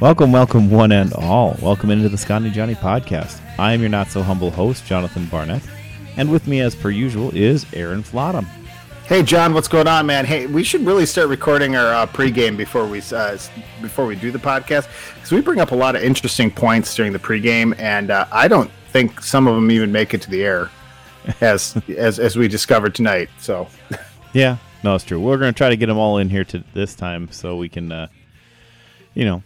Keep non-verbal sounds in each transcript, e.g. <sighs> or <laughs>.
Welcome, welcome, one and all. Welcome into the Scotty Johnny podcast. I am your not so humble host, Jonathan Barnett, and with me, as per usual, is Aaron Flottam. Hey John, what's going on, man? Hey, we should really start recording our uh, pregame before we uh, before we do the podcast because we bring up a lot of interesting points during the pregame, and uh, I don't think some of them even make it to the air, <laughs> as as as we discovered tonight. So, <laughs> yeah, no, it's true. We're going to try to get them all in here to this time so we can, uh, you know,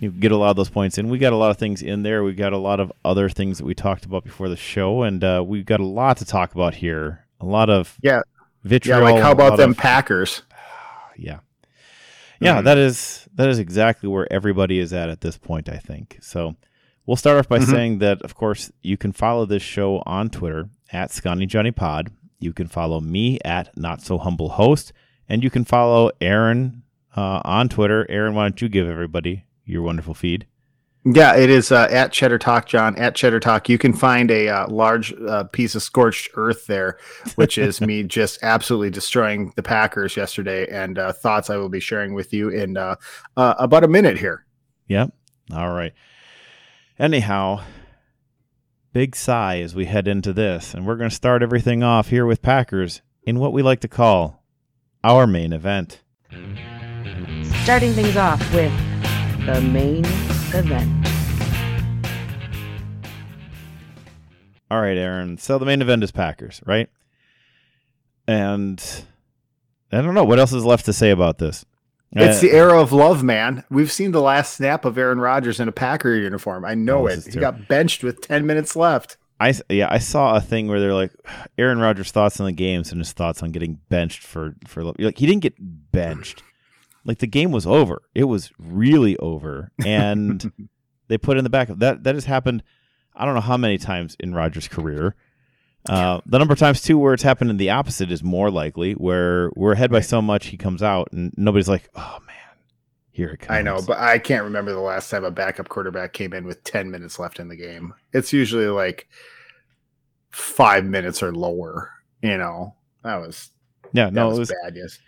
you get a lot of those points in. We got a lot of things in there. We got a lot of other things that we talked about before the show, and uh, we've got a lot to talk about here. A lot of yeah, vitriol. Yeah, like how about them of, Packers? <sighs> Yeah, yeah, mm-hmm. that is that is exactly where everybody is at at this point. I think so. We'll start off by mm-hmm. saying that, of course, you can follow this show on Twitter at Scotty Johnny Pod. You can follow me at Not So Humble Host, and you can follow Aaron uh, on Twitter. Aaron, why don't you give everybody your wonderful feed? Yeah, it is uh, at Cheddar Talk, John. At Cheddar Talk, you can find a uh, large uh, piece of scorched earth there, which is me <laughs> just absolutely destroying the Packers yesterday, and uh, thoughts I will be sharing with you in uh, uh, about a minute here. Yep. All right. Anyhow, big sigh as we head into this, and we're going to start everything off here with Packers in what we like to call our main event. Starting things off with the main event. All right, Aaron. So the main event is Packers, right? And I don't know what else is left to say about this. It's uh, the era of love, man. We've seen the last snap of Aaron Rodgers in a Packer uniform. I know oh, it. He got benched with 10 minutes left. I yeah, I saw a thing where they're like Aaron Rodgers' thoughts on the games and his thoughts on getting benched for for like he didn't get benched. Like the game was over. It was really over, and <laughs> they put in the back of that. That has happened. I don't know how many times in Rodgers' career. Uh, the number of times too where it's happened in the opposite is more likely, where we're ahead by so much he comes out and nobody's like, oh man, here it comes. I know, but I can't remember the last time a backup quarterback came in with ten minutes left in the game. It's usually like five minutes or lower. You know, that was yeah, no, was it was bad. Yes,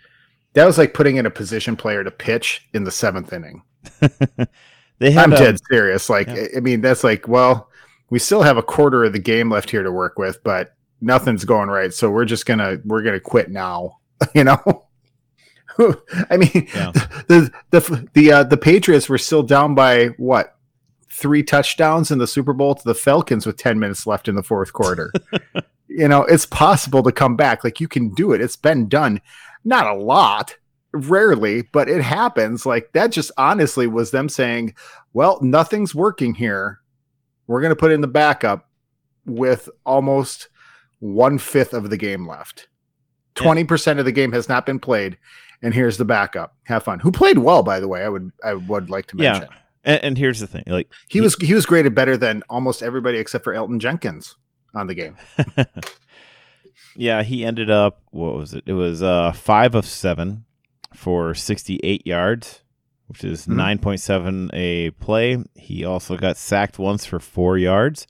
that was like putting in a position player to pitch in the seventh inning. <laughs> they had, I'm dead um, serious. Like, yeah. I mean, that's like, well, we still have a quarter of the game left here to work with, but nothing's going right. So we're just gonna we're gonna quit now. <laughs> you know. <laughs> I mean, yeah. the the the uh, the Patriots were still down by what three touchdowns in the Super Bowl to the Falcons with ten minutes left in the fourth quarter. you know, it's possible to come back. Like you can do it. It's been done not a lot, rarely, but it happens. Like that just honestly was them saying, well, nothing's working here. We're going to put in the backup with almost one fifth of the game left. 20% of the game has not been played. And here's the backup. Have fun. Who played well, by the way, I would I would like to mention. Yeah. And, and here's the thing. Like he, he was he was graded better than almost everybody except for Elgton Jenkins on the game. <laughs> Yeah, he ended up what was it? It was uh five of seven for sixty eight yards, which is mm-hmm. point seven a play. He also got sacked once for four yards,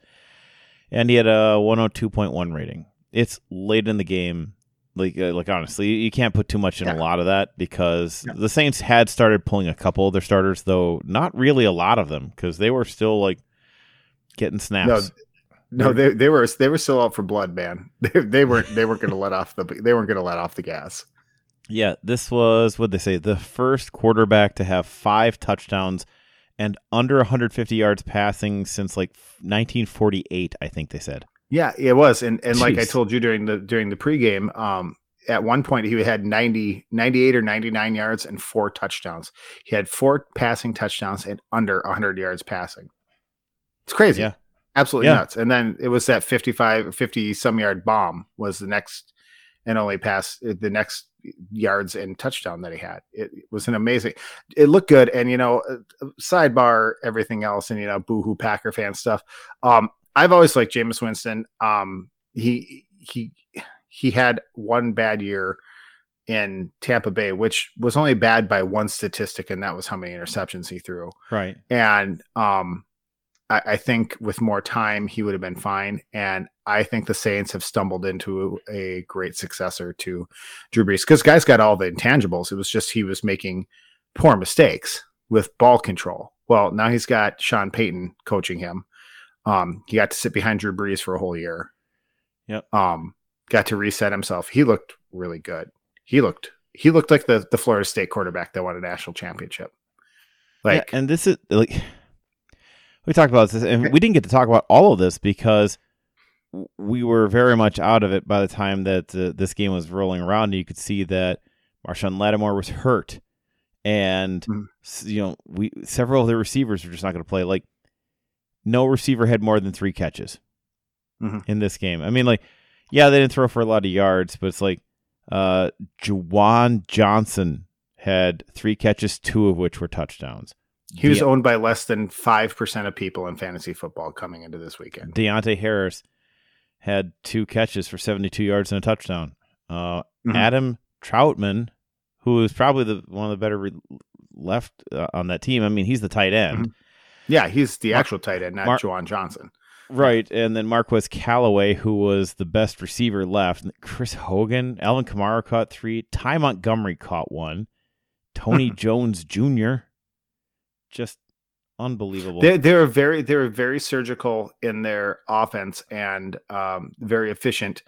and he had a one hundred oh two point one rating. It's late in the game. Like, uh, like honestly, you can't put too much in yeah. a lot of that because yeah. the Saints had started pulling a couple of their starters, though not really a lot of them because they were still like getting snaps. No, no, they they were they were still out for blood, man. <laughs> They, they weren't they weren't going to let off the they weren't going to let off the gas. Yeah, this was what they say the first quarterback to have five touchdowns and under 150 yards passing since like 1948. I think they said. Yeah, it was, and and Jeez. like I told you during the during the pregame, um, at one point he had 90 98 or 99 yards and four touchdowns. He had four passing touchdowns and under 100 yards passing. It's crazy. Yeah absolutely yeah. nuts. And then it was that 55 50 some yard bomb was the next and only pass uh, the next yards and touchdown that he had. It was an amazing. It looked good, and you know, uh, sidebar everything else, and you know, boohoo Packer fan stuff. Um, I've always liked Jameis Winston. Um, he he he had one bad year in Tampa Bay, which was only bad by one statistic, and that was how many interceptions he threw. Right. And um, I, I, think with more time, he would have been fine. And I think the Saints have stumbled into a great successor to Drew Brees because guys got all the intangibles. It was just he was making poor mistakes with ball control. Well, now he's got Sean Payton coaching him. Um, he got to sit behind Drew Brees for a whole year. Yep. Um, got to reset himself. He looked really good he looked he looked like the the Florida State quarterback that won a national championship. Like, yeah, and this is like we talked about this, and we didn't get to talk about all of this because we were very much out of it by the time that uh, this game was rolling around. And you could see that Marshon Lattimore was hurt, and mm-hmm. you know we several of the receivers were just not going to play. Like no receiver had more than three catches mm-hmm. in this game. I mean, like yeah, they didn't throw for a lot of yards, but it's like uh, Juwan Johnson had three catches, two of which were touchdowns. He was De- owned by less than 5% of people in fantasy football coming into this weekend. Deonte Harris had two catches for 72 yards and a touchdown. Uh, mm-hmm. Adam Trautman, who is probably the one of the better re- left uh, on that team. I mean, he's the tight end. Mm-hmm. Yeah, he's the actual tight end, not Mar- Juwan Johnson. Right, and then Marquez Callaway, who was the best receiver left. Chris Hogan, Alvin Kamara caught three. Ty Montgomery caught one. Tony <laughs> Jones Jr. Just unbelievable. They, they're very they're very surgical in their offense and um, very efficient.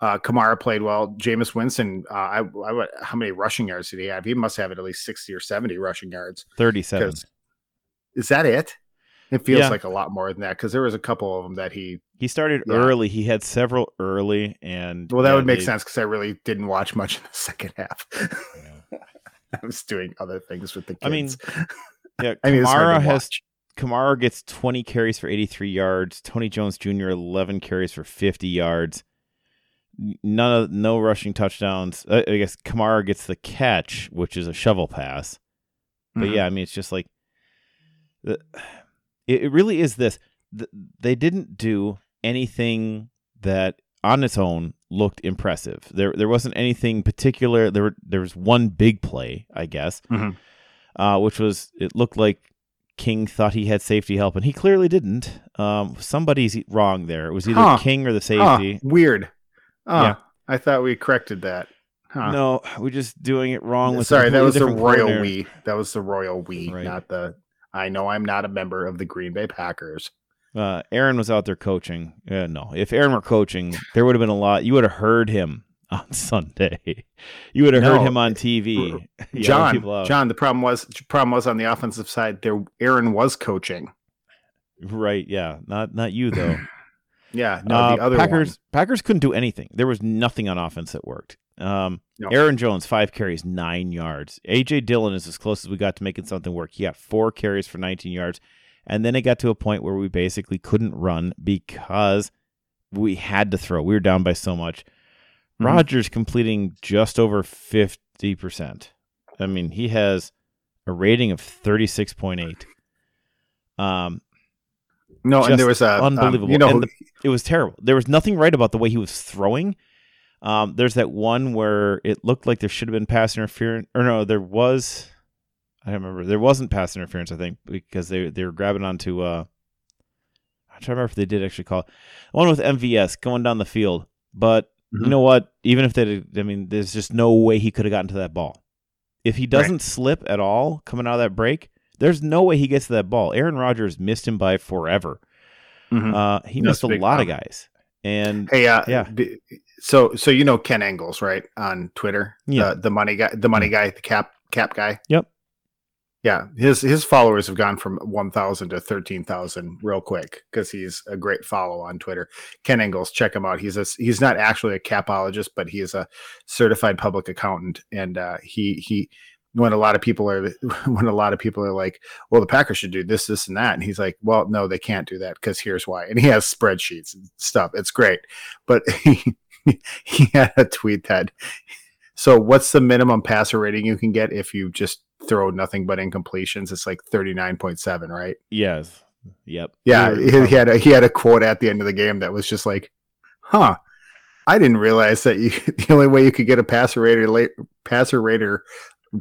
Uh, Kamara played well. Jameis Winston, uh, I, I, how many rushing yards did he have? He must have at least sixty or seventy rushing yards. Thirty-seven. Is that it? It feels yeah. like a lot more than that because there was a couple of them that he he started yeah. early. He had several early, and well, that yeah, would make they, sense because I really didn't watch much in the <laughs> second half. <laughs> I was doing other things with the kids. I mean, yeah, Kamara has Kamara gets twenty carries for eighty three yards. Tony Jones Jr. eleven carries for fifty yards. None of no rushing touchdowns. I, I guess Kamara gets the catch, which is a shovel pass. But mm-hmm. yeah, I mean, it's just like it, it really is this. they didn't do anything that on its own looked impressive. There there wasn't anything particular. There were, there was one big play, I guess, mm-hmm. Uh, which was it looked like King thought he had safety help, and he clearly didn't. Um, somebody's wrong there. It was either huh. King or the safety. Huh. Weird. Oh, yeah. I thought we corrected that. Huh. No, we're just doing it wrong. With Sorry, that was the royal we. That was the royal we, right. not the I know I'm not a member of the Green Bay Packers. Uh, Aaron was out there coaching. Uh, no, if Aaron were coaching, there would have been a lot. You would have heard him <laughs> on Sunday. You would have no, heard him on TV. <laughs> John, John. The problem was, problem was on the offensive side. There, Aaron was coaching. Right. Yeah. Not not you though. <clears throat> yeah. No. Uh, the other Packers. one. Packers couldn't do anything. There was nothing on offense that worked. Um, no. Aaron Jones, five carries, nine yards. AJ Dillon is as close as we got to making something work. He got four carries for 19 yards. And then it got to a point where we basically couldn't run because we had to throw. We were down by so much. Mm-hmm. Rodgers completing just over 50%. I mean, he has a rating of 36.8. Um, no, and there was a um, unbelievable. Um, you know, the, it was terrible. There was nothing right about the way he was throwing. Um, there's that one where it looked like there should have been pass interference, or no, there was. I don't remember. There wasn't pass interference, I think, because they they were grabbing onto. Uh, I'm trying to remember if they did actually call it. one with MVS going down the field, but mm-hmm. you know what? Even if they, did, I mean, there's just no way he could have gotten to that ball. If he doesn't right. slip at all coming out of that break, there's no way he gets to that ball. Aaron Rodgers missed him by forever. Mm-hmm. Uh, he missed a lot problem. of guys. And hey, uh, yeah. So, so you know Ken Ingalls, right, on Twitter? Yeah, the, the money guy, the money mm. guy, the cap cap guy. Yep. Yeah, his his followers have gone from one thousand to thirteen thousand real quick because he's a great follow on Twitter. Ken Ingalls, check him out. He's a he's not actually a capologist, but he is a certified public accountant, and uh, he he when a lot of people are <laughs> when a lot of people are like, well, the Packers should do this, this, and that, and he's like, well, no, they can't do that because here's why, and he has spreadsheets and stuff. It's great, but <laughs> he he had a tweet that. So, what's the minimum passer rating you can get if you just throw nothing but incompletions? It's like thirty nine point seven, right? Yes. Yep. Yeah, he, he had a he had a quote at the end of the game that was just like, "Huh." I didn't realize that you, <laughs> the only way you could get a passer rater passer rater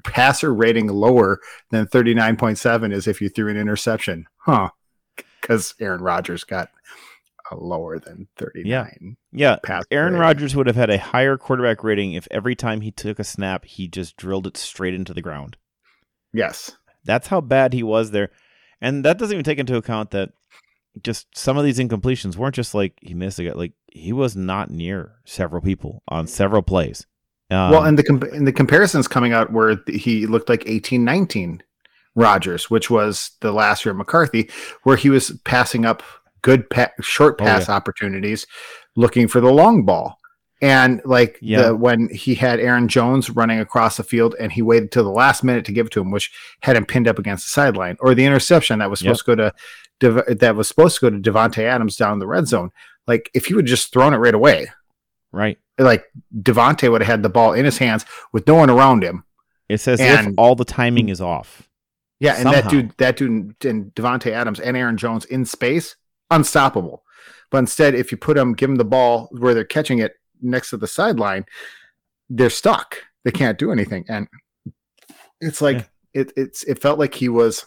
passer rating lower than 39.7 is if you threw an interception. Huh. Because Aaron Rodgers got a lower than 39. Yeah. Yeah. Aaron Rodgers would have had a higher quarterback rating if every time he took a snap, he just drilled it straight into the ground. Yes. That's how bad he was there. And that doesn't even take into account that just some of these incompletions weren't just like he missed a guy. Like he was not near several people on several plays. Um, well, and the comp- and the comparisons coming out where he looked like eighteen nineteen Rodgers, which was the last year of McCarthy, where he was passing up good pa- short pass oh, yeah. opportunities, looking for the long ball. And like yeah. the, when he had Aaron Jones running across the field and he waited till the last minute to give it to him, which had him pinned up against the sideline, or the interception that was supposed yep. to go to that was supposed to go to Davante Adams down the red zone. Like if he would just thrown it right away, right? like Davante would have had the ball in his hands with no one around him. It says and, if all the timing is off. Yeah, and Somehow. that dude, that dude, and Davante Adams and Aaron Jones in space, unstoppable. But instead, if you put them, give them the ball where they're catching it next to the sideline, they're stuck. They can't do anything, and it's like yeah. it. It's it felt like he was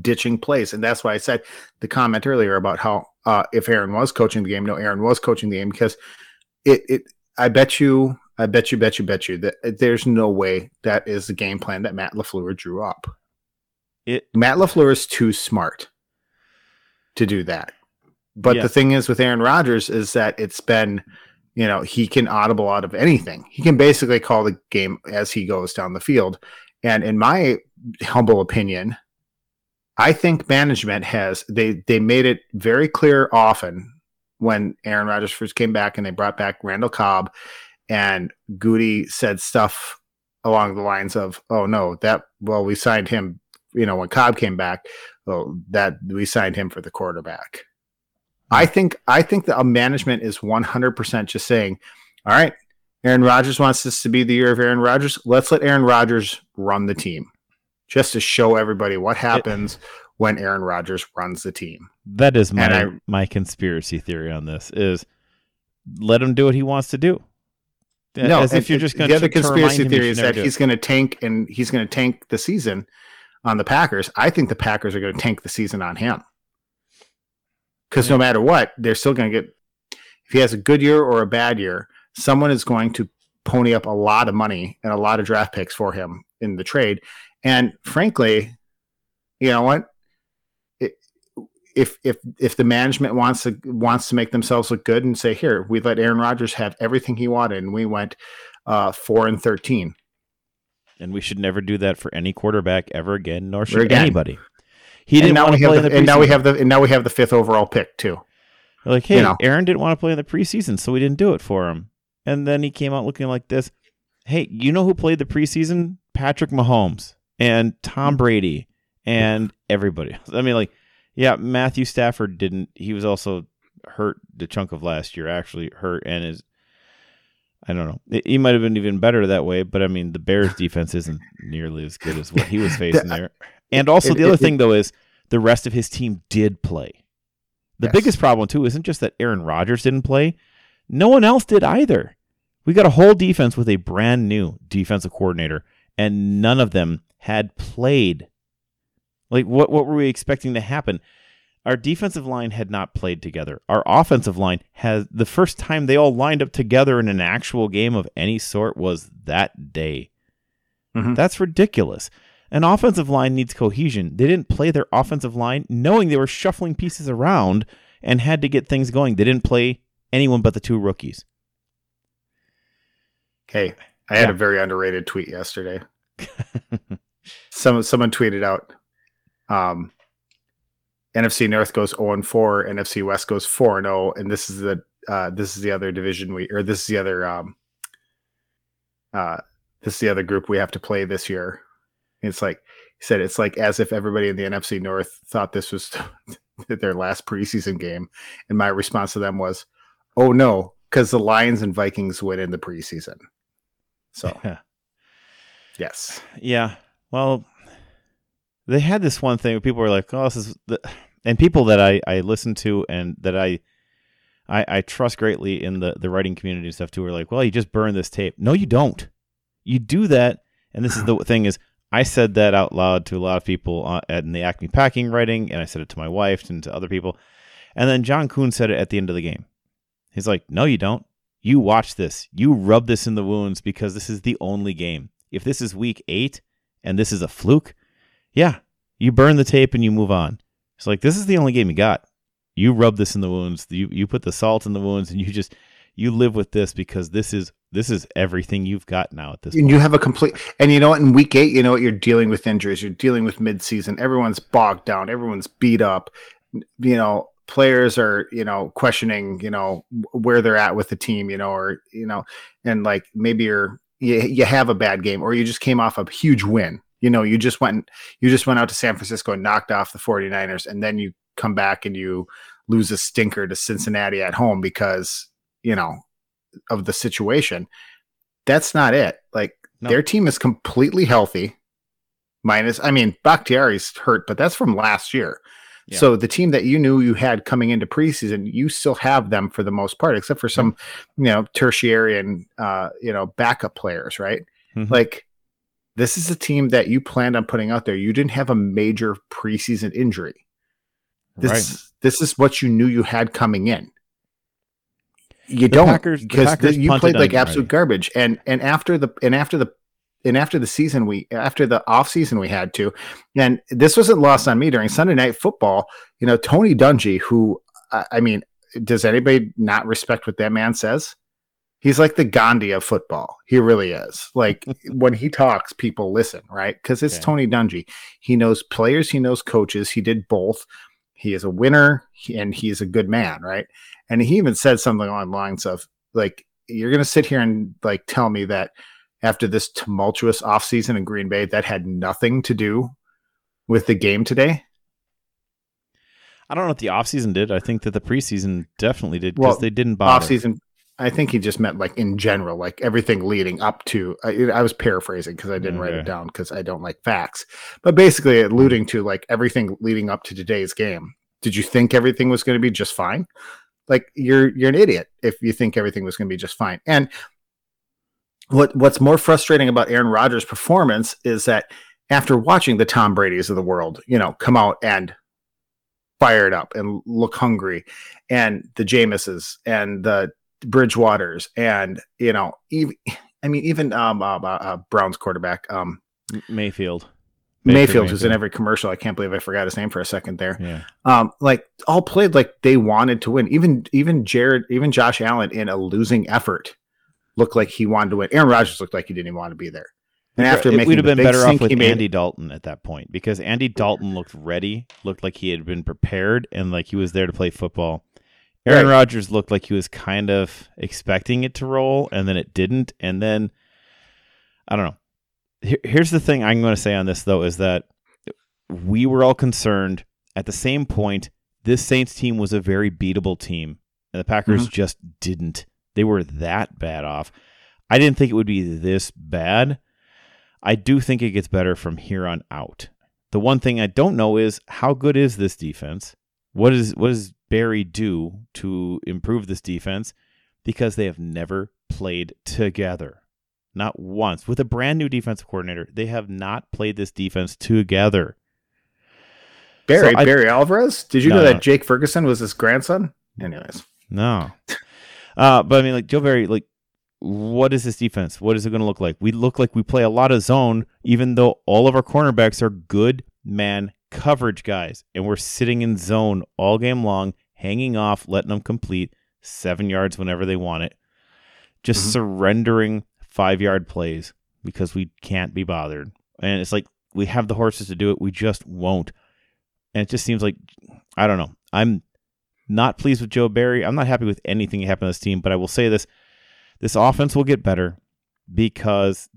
ditching plays, and that's why I said the comment earlier about how uh, if Aaron was coaching the game, no, Aaron was coaching the game because it, it I bet you, I bet you, bet you, bet you that there's no way that is the game plan that Matt LaFleur drew up. It Matt LaFleur is too smart to do that. But the thing is with Aaron Rodgers is that it's been, you know, he can audible out of anything. He can basically call the game as he goes down the field. And in my humble opinion, I think management has they they made it very clear often when Aaron Rodgers first came back and they brought back Randall Cobb and Gutey said stuff along the lines of, "Oh no, that well we signed him, you know, when Cobb came back, well that we signed him for the quarterback." I think I think that a management is 100% just saying, "All right, Aaron Rodgers wants this to be the year of Aaron Rodgers. Let's let Aaron Rodgers run the team." Just to show everybody what happens when Aaron Rodgers runs the team. That is my I, my conspiracy theory on this is let him do what he wants to do. No, as if you're just going to. The other conspiracy theory is that he's going to tank and he's going to tank the season on the Packers. I think the Packers are going to tank the season on him because no matter what, they're still going to get. If he has a good year or a bad year, someone is going to pony up a lot of money and a lot of draft picks for him in the trade. And frankly, you know what? if if if the management wants to wants to make themselves look good and say here we let Aaron Rodgers have everything he wanted and we went uh, four and thirteen, and we should never do that for any quarterback ever again, nor should again. anybody. He didn't want to play the, in the and now we have the and now we have the fifth overall pick too. like, hey, you know? Aaron didn't want to play in the preseason, so we didn't do it for him. And then he came out looking like this. Hey, you know who played the preseason? Patrick Mahomes and Tom Brady and everybody. I mean, like yeah, Matthew Stafford didn't. He was also hurt the chunk of last year. Actually hurt and is. I don't know. He might have been even better that way, but I mean, the Bears' defense isn't nearly as good as what he was <laughs> facing uh, there. And also, the other thing though is the rest of his team did play. The yes. biggest problem too isn't just that Aaron Rodgers didn't play; no one else did either. We got a whole defense with a brand new defensive coordinator, and none of them had played like what what were we expecting to happen? Our defensive line had not played together. Our offensive line has the first time they all lined up together in an actual game of any sort was that day. Mm-hmm. That's ridiculous. An offensive line needs cohesion. They didn't play their offensive line knowing they were shuffling pieces around and had to get things going. They didn't play anyone but the two rookies. Hey, I had yeah. a very underrated tweet yesterday. <laughs> Some someone tweeted out um, NFC North goes 0 and 4, NFC West goes 4 and 0, and this is the uh, this is the other division we or this is the other um, uh, this is the other group we have to play this year. It's like he said, it's like as if everybody in the NFC North thought this was <laughs> their last preseason game. And my response to them was, "Oh no, because the Lions and Vikings win in the preseason." So, <laughs> yeah. yes, yeah. Well, they had this one thing where people were like, "Oh, this is," the, and people that I I listen to and that I. I, I trust greatly in the, the writing community and stuff too. We're like, well, you just burn this tape. No, you don't. You do that, and this is the <laughs> thing: is I said that out loud to a lot of people uh, in the Acme Packing writing, and I said it to my wife and to other people. And then John Kuhn said it at the end of the game. He's like, No, you don't. You watch this. You rub this in the wounds because this is the only game. If this is week eight and this is a fluke, yeah, you burn the tape and you move on. It's like, this is the only game you got. You rub this in the wounds. You, you put the salt in the wounds and you just, you live with this because this is this is everything you've got now at this and point. you have a complete and you know what? In week eight you know what? You're dealing with injuries. You're dealing with midseason. Everyone's bogged down. Everyone's beat up. You know players are you know questioning you know where they're at with the team you know or you know and like maybe you're you, you have a bad game or you just came off a huge win. You know you just went you just went out to san francisco and knocked off the 49ers and then you come back and you lose a stinker to cincinnati at home because you know, of the situation. That's not it. Like no. their team is completely healthy. Minus, I mean, Bakhtiari's hurt, but that's from last year. Yeah. So the team that you knew you had coming into preseason, you still have them for the most part, except for some, you know, tertiary and uh, you know, backup players, right? Mm-hmm. Like this is a team that you planned on putting out there. You didn't have a major preseason injury. This right. this is what you knew you had coming in. You the don't Packers, because the you played like absolute garbage. And and after the and after the and after the season we after the off season we had to, and this wasn't lost on me during Sunday night football. You know Tony Dungy, who I, I mean, does anybody not respect what that man says? He's like the Gandhi of football. He really is. Like <laughs> when he talks, people listen, right? Because it's Tony Dungy. He knows players, he knows coaches. He did both. He is a winner and he is a good man, right? And he even said something along the lines of like, you're going to sit here and like tell me that after this tumultuous offseason in Green Bay, that had nothing to do with the game today. I don't know what the offseason did. I think that the preseason definitely did because well, they didn't bother. Offseason, I think he just meant like in general, like everything leading up to. I, I was paraphrasing because I didn't okay. write it down because I don't like facts, but basically alluding to like everything leading up to today's game. Did you think everything was going to be just fine? like you're you're an idiot if you think everything was going to be just fine. And what what's more frustrating about Aaron Rodgers' performance is that after watching the Tom Brady's of the world, you know, come out and fire it up and look hungry, and the Jameses and the Bridgewaters, and you know, even I mean, even um, uh, uh, Browns quarterback um, Mayfield. Mayfield, who's in every commercial. I can't believe I forgot his name for a second there. Yeah. Um, like all played like they wanted to win. Even even Jared, even Josh Allen in a losing effort looked like he wanted to win. Aaron Rodgers looked like he didn't even want to be there. And after it would have been better off with Andy Dalton at that point because Andy Dalton looked ready, looked like he had been prepared, and like he was there to play football. Aaron right. Rodgers looked like he was kind of expecting it to roll, and then it didn't. And then I don't know here's the thing I'm going to say on this though is that we were all concerned at the same point. This Saints team was a very beatable team, and the Packers mm-hmm. just didn't. They were that bad off. I didn't think it would be this bad. I do think it gets better from here on out. The one thing I don't know is how good is this defense? What is what does Barry do to improve this defense? Because they have never played together. Not once. With a brand new defensive coordinator, they have not played this defense together. Barry, so I, Barry Alvarez? Did you no, know that Jake Ferguson was his grandson? Anyways. No. uh, but I mean, like, Joe Barry, like, what is this defense? What is it going to look like? We look like we play a lot of zone, even though all of our cornerbacks are good man coverage guys. And we're sitting in zone all game long, hanging off, letting them complete seven yards whenever they want it. Just mm-hmm. surrendering five yard plays because we can't be bothered. And it's like we have the horses to do it, we just won't. And it just seems like I don't know. I'm not pleased with Joe Barry. I'm not happy with anything that happened to this team, but I will say this this offense will get better because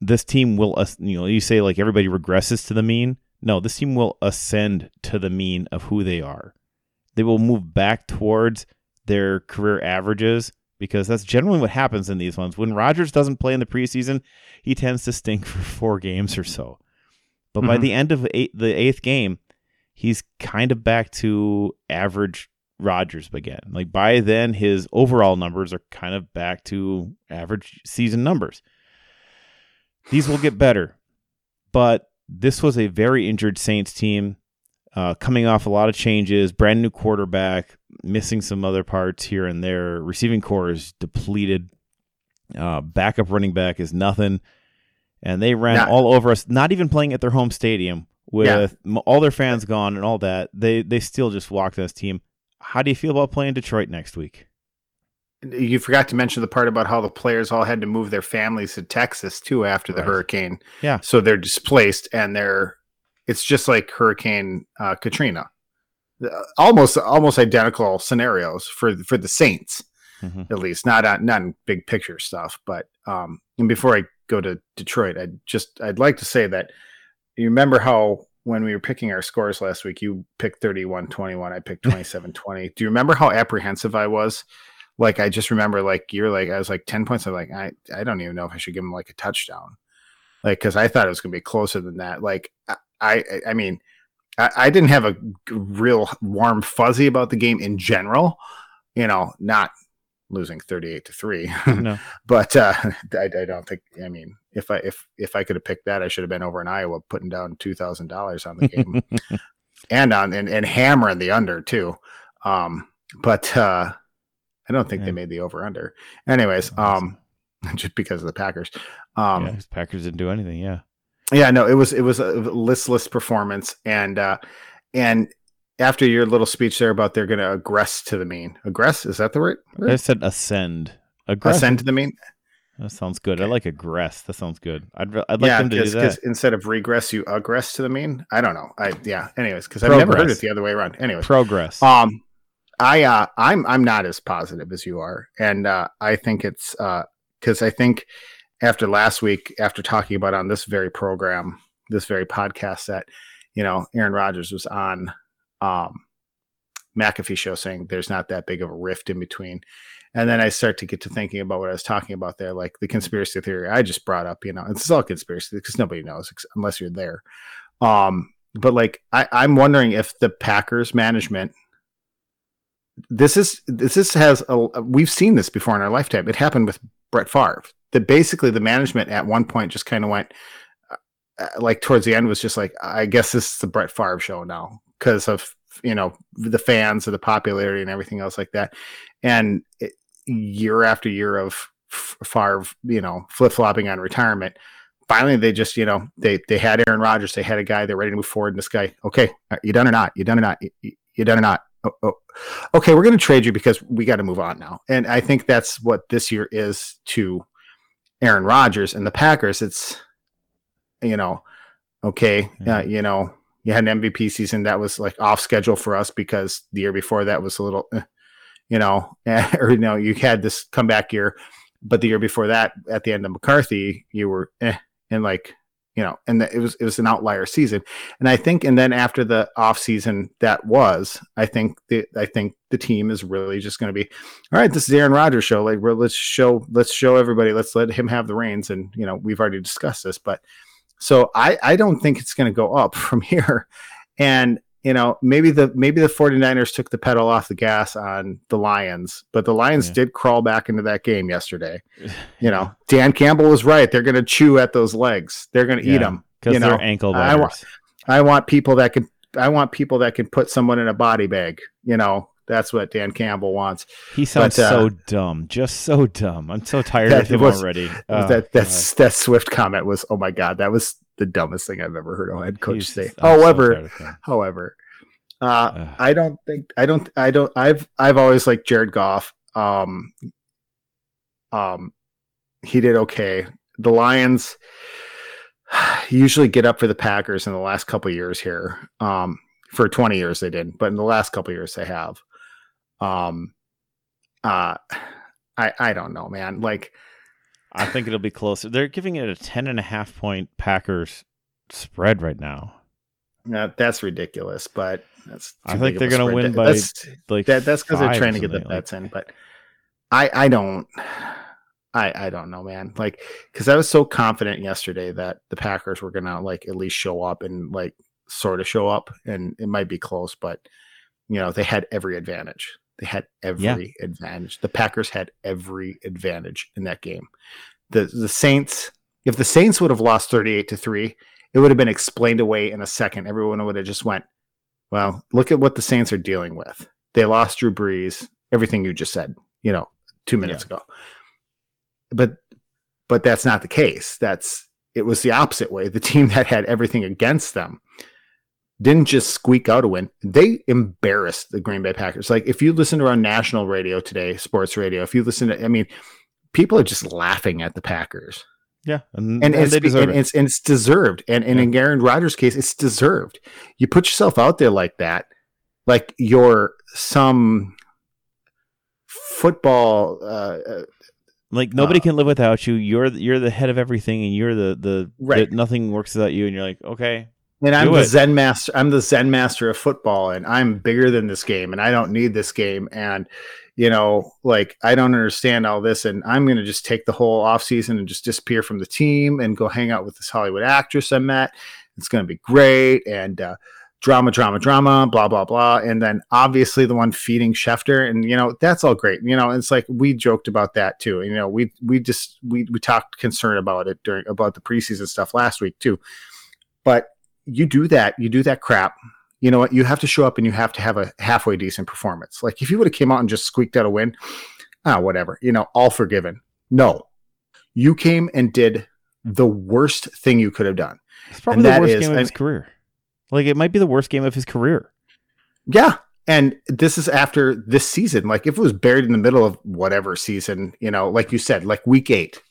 this team will, you know, you say like everybody regresses to the mean. No, this team will ascend to the mean of who they are. They will move back towards their career averages because that's generally what happens in these ones. When Rodgers doesn't play in the preseason, he tends to stink <laughs> for four games or so. But mm-hmm. by the end of eight, the eighth game, he's kind of back to average Rodgers again. Like by then, his overall numbers are kind of back to average season numbers. These will get better, but this was a very injured Saints team, uh, coming off a lot of changes, brand new quarterback, missing some other parts here and there. Receiving corps is depleted. Uh, backup running back is nothing, and they ran not, all over us. Not even playing at their home stadium with yeah. all their fans gone and all that. They they still just walked this team. How do you feel about playing Detroit next week? You forgot to mention the part about how the players all had to move their families to Texas too after the right. hurricane. Yeah. So they're displaced and they're it's just like Hurricane uh, Katrina. Almost almost identical scenarios for for the Saints. Mm-hmm. At least not on, not in big picture stuff, but um and before I go to Detroit, I just I'd like to say that you remember how when we were picking our scores last week, you picked 31 21, I picked <laughs> 27 20. Do you remember how apprehensive I was? Like, I just remember, like, you're like, I was like 10 points. I'm like, I, I don't even know if I should give him like a touchdown. Like, cause I thought it was going to be closer than that. Like, I, I, I mean, I, I didn't have a real warm fuzzy about the game in general, you know, not losing 38 to 3 no. <laughs> but uh, I, I, don't think i mean if i if if i could have picked that i should have been over in iowa putting down $2000 on the game. <laughs> And on and, and hammering the under too. Um but uh i don't think yeah. they made the over under. Anyways um <laughs> just because of the packers. Um yeah, packers didn't do anything yeah yeah no it was it was a listless performance and uh and after your little speech there about they're going to aggress to the mean. Aggress is that the right word? I said ascend. Aggress. Ascend to the mean. That sounds good. I like aggress. That sounds good. I'd I'd like yeah, them to do that. instead of regress, you aggress to the mean. I don't know. I yeah. Anyways, because I've never heard it the other way around. Anyways, progress. Um, I uh, I'm I'm not as positive as you are, and uh, I think it's uh, because I think after last week, after talking about on this very program, this very podcast that you know Aaron Rodgers was on um, McAfee show saying there's not that big of a rift in between. And then I start to get to thinking about what I was talking about there, like the conspiracy theory I just brought up. You know, it's all conspiracy because nobody knows unless you're there. Um, but like I, I'm wondering if the Packers management this is this is has a we've seen this before in our lifetime. It happened with Brett Favre. Basically the management at one point just kind of went uh, uh, like towards the end was just like I guess this is the Brett Favre show now because of you know the fans and the popularity and everything else like that. And it, year after year of Favre, you know, flip flopping on retirement. Finally, they just, you know, they they had Aaron Rodgers. They had a guy. They're ready to move forward. And this guy, okay, you done or not? You done or not? You, you done or not? Oh, oh. Okay, we're going to trade you because we got to move on now. And I think that's what this year is to Aaron Rodgers and the Packers. It's, you know, okay, mm-hmm. uh, you know, you had an MVP season that was like off schedule for us because the year before that was a little, eh, you know, <laughs> or you know, you had this comeback year, but the year before that, at the end of McCarthy, you were eh, and like you know, and it was it was an outlier season, and I think, and then after the off season that was, I think the I think the team is really just going to be, all right, this is Aaron Rodgers show, like we're, let's show let's show everybody, let's let him have the reins, and you know, we've already discussed this, but so I, I don't think it's going to go up <laughs> from here. And, you know, maybe the maybe the 49ers took the pedal off the gas on the Lions, but the Lions yeah. did crawl back into that game yesterday. <laughs> You know, Dan Campbell was right. They're going to chew at those legs. They're going to yeah, eat them. Because they're ankle biters. I want, I want people that can I want people that can put someone in a body bag, you know, that's what Dan Campbell wants. He sounds but, uh, so dumb, just so dumb. I'm so tired of him was, already. Oh, that that's that Swift comment was, oh my God, that was the dumbest thing I've ever heard a head coach He's, say. I'm however, so however, uh, I don't think I don't I don't I've I've always liked Jared Goff. Um, um, he did okay. The Lions <sighs> usually get up for the Packers in the last couple years here. Um, for 20 years they didn't, but in the last couple years they have. Um, uh, <sighs> I I don't know, man. Like, I think it'll be closer. They're giving it a ten and a half point Packers spread right now. Yeah, that's ridiculous. But that's I think they're going to win by that's, like that, that's because they're trying to get the bets like. in. But I I don't. <sighs> I, I don't know, man. Like, because I was so confident yesterday that the Packers were gonna like at least show up and like sort of show up, and it might be close, but you know they had every advantage. They had every yeah. advantage. The Packers had every advantage in that game. The the Saints, if the Saints would have lost thirty eight to three, it would have been explained away in a second. Everyone would have just went, "Well, look at what the Saints are dealing with. They lost Drew Brees. Everything you just said, you know, two minutes yeah. ago." but but that's not the case. That's it was the opposite way. The team <laughs> that had everything against them didn't just squeak out a win. They embarrassed the Green Bay Packers. Like if you listen to our national radio today, sports radio, if you listen to I mean, people are just laughing at the Packers. Yeah, and, and, and, it's, and it. it's, and, it's, deserved. And, and yeah. in Aaron Rodgers' case, it's deserved. You put yourself out there like that, like you're some football uh, uh like nobody uh, can live without you. You're you're the head of everything, and you're the the right. The, nothing works without you. And you're like, okay. And I'm the it. Zen master. I'm the Zen master of football, and I'm bigger than this game, and I don't need this game. And you know, like I don't understand all this, and I'm gonna just take the whole off season and just disappear from the team and go hang out with this Hollywood actress I met. It's gonna be great, and uh, drama, drama, drama, blah, blah, blah. And then obviously the one feeding Schefter. And, you know, that's all great. You know, it's like we joked about that too. You know, we, we just, we, we talked concern about it during, about the preseason stuff last week too. But you do that, you do that crap. You know what? You have to show up and you have to have a halfway decent performance. Like if you would have came out and just squeaked out a win, ah, whatever, you know, all forgiven. No, you came and did the worst thing you could have done. It's probably the worst is, game of his career. Like it might be the worst game of his career. Yeah. And this is after this season. Like if it was buried in the middle of whatever season, you know, like you said, like week eight,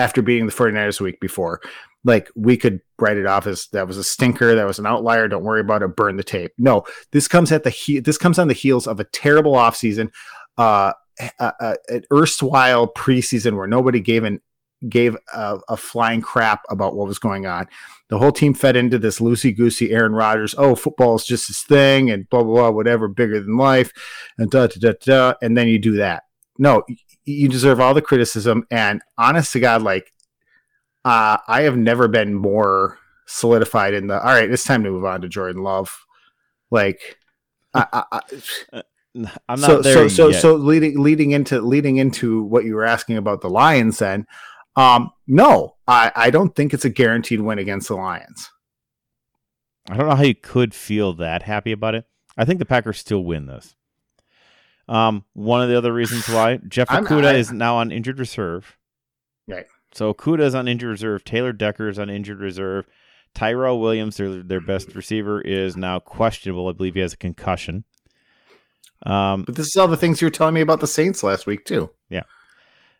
after beating the 49ers week before, like we could write it off as that was a stinker, that was an outlier, don't worry about it, burn the tape. No, this comes at the he- this comes on the heels of a terrible offseason, uh, an erstwhile preseason where nobody gave an gave a, a, flying crap about what was going on. The whole team fed into this loosey goosey Aaron Rodgers. Oh, football is just his thing, and blah blah blah, whatever, bigger than life, and da da da da. And then you do that. No, you deserve all the criticism. And honest to God, like uh, I have never been more solidified in the. All right, it's time to move on to Jordan Love. Like, I, I, I uh, I'm not so, there so so yet. so leading leading into leading into what you were asking about the Lions then um, no, I, I don't think it's a guaranteed win against the Lions. I don't know how you could feel that happy about it. I think the Packers still win this. Um, one of the other reasons why <sighs> Jeff Okudah is now on injured reserve. Right. So Okudah is on injured reserve. Taylor Decker is on injured reserve. Tyrell Williams, their their best receiver, is now questionable. I believe he has a concussion. Um, but this is all the things you were telling me about the Saints last week too. Yeah,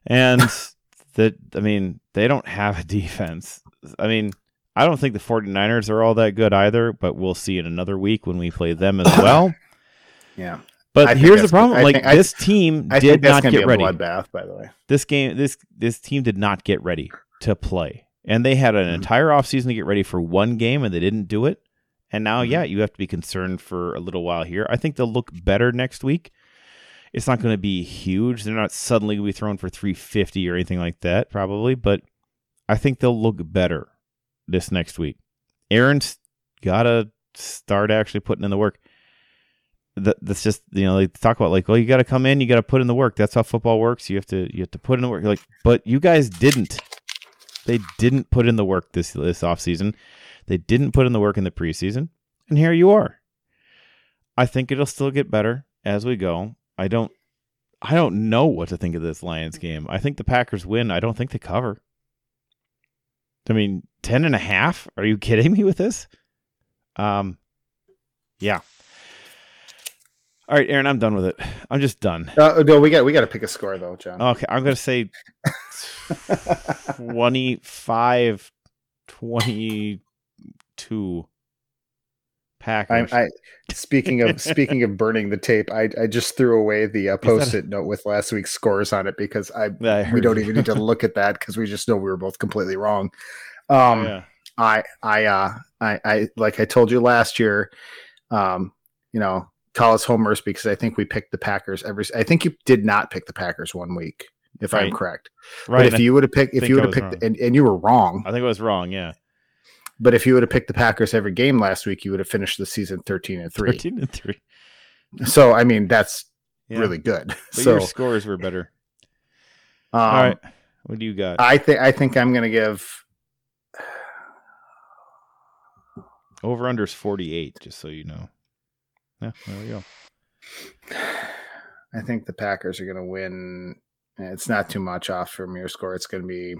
and <laughs> that I mean, they don't have a defense. I mean, I don't think the 49ers are all that good either, but we'll see in another week when we play them as <laughs> well. yeah. But here's the problem: like think, this team I, did not get ready. Bloodbath, by the way. This game, this this team did not get ready to play, and they had an mm-hmm. entire offseason to get ready for one game, and they didn't do it. And now, mm-hmm. yeah, you have to be concerned for a little while here. I think they'll look better next week. It's not going to be huge. They're not suddenly going to be thrown for 350 or anything like that, probably, but I think they'll look better this next week. Aaron's got to start actually putting in the work. That, that's just you know they talk about like well you got to come in you got to put in the work that's how football works you have to you have to put in the work You're like but you guys didn't they didn't put in the work this this off season they didn't put in the work in the preseason and here you are I think it'll still get better as we go I don't I don't know what to think of this Lions game. I think the Packers win. I don't think they cover. I mean, 10 and a half? Are you kidding me with this? Um yeah. All right, Aaron, I'm done with it. I'm just done. Uh, no, we got we got to pick a score though, John. Okay, I'm going to say 25 22 Packers. I, I speaking of <laughs> speaking of burning the tape, I, I just threw away the uh, post-it a... note with last week's scores on it because I, <laughs> I we don't even need to look at that because we just know we were both completely wrong. <laughs> Um, oh, yeah. I I uh I I like I told you last year, um, you know, call us homers because I think we picked the Packers every. I think you did not pick the Packers one week, if right. I'm correct. Right. But if you would have picked, if you would have picked, and, and you were wrong. I think I was wrong. Yeah. But if you would have picked the Packers every game last week, you would have finished the season 13 and 3. 13 and 3. So, I mean, that's yeah. really good. But <laughs> so your scores were better. Um, All right. What do you got? I think I think I'm going to give <sighs> over unders 48 just so you know. Yeah, there we go. <sighs> I think the Packers are going to win. It's not too much off from your score. It's going to be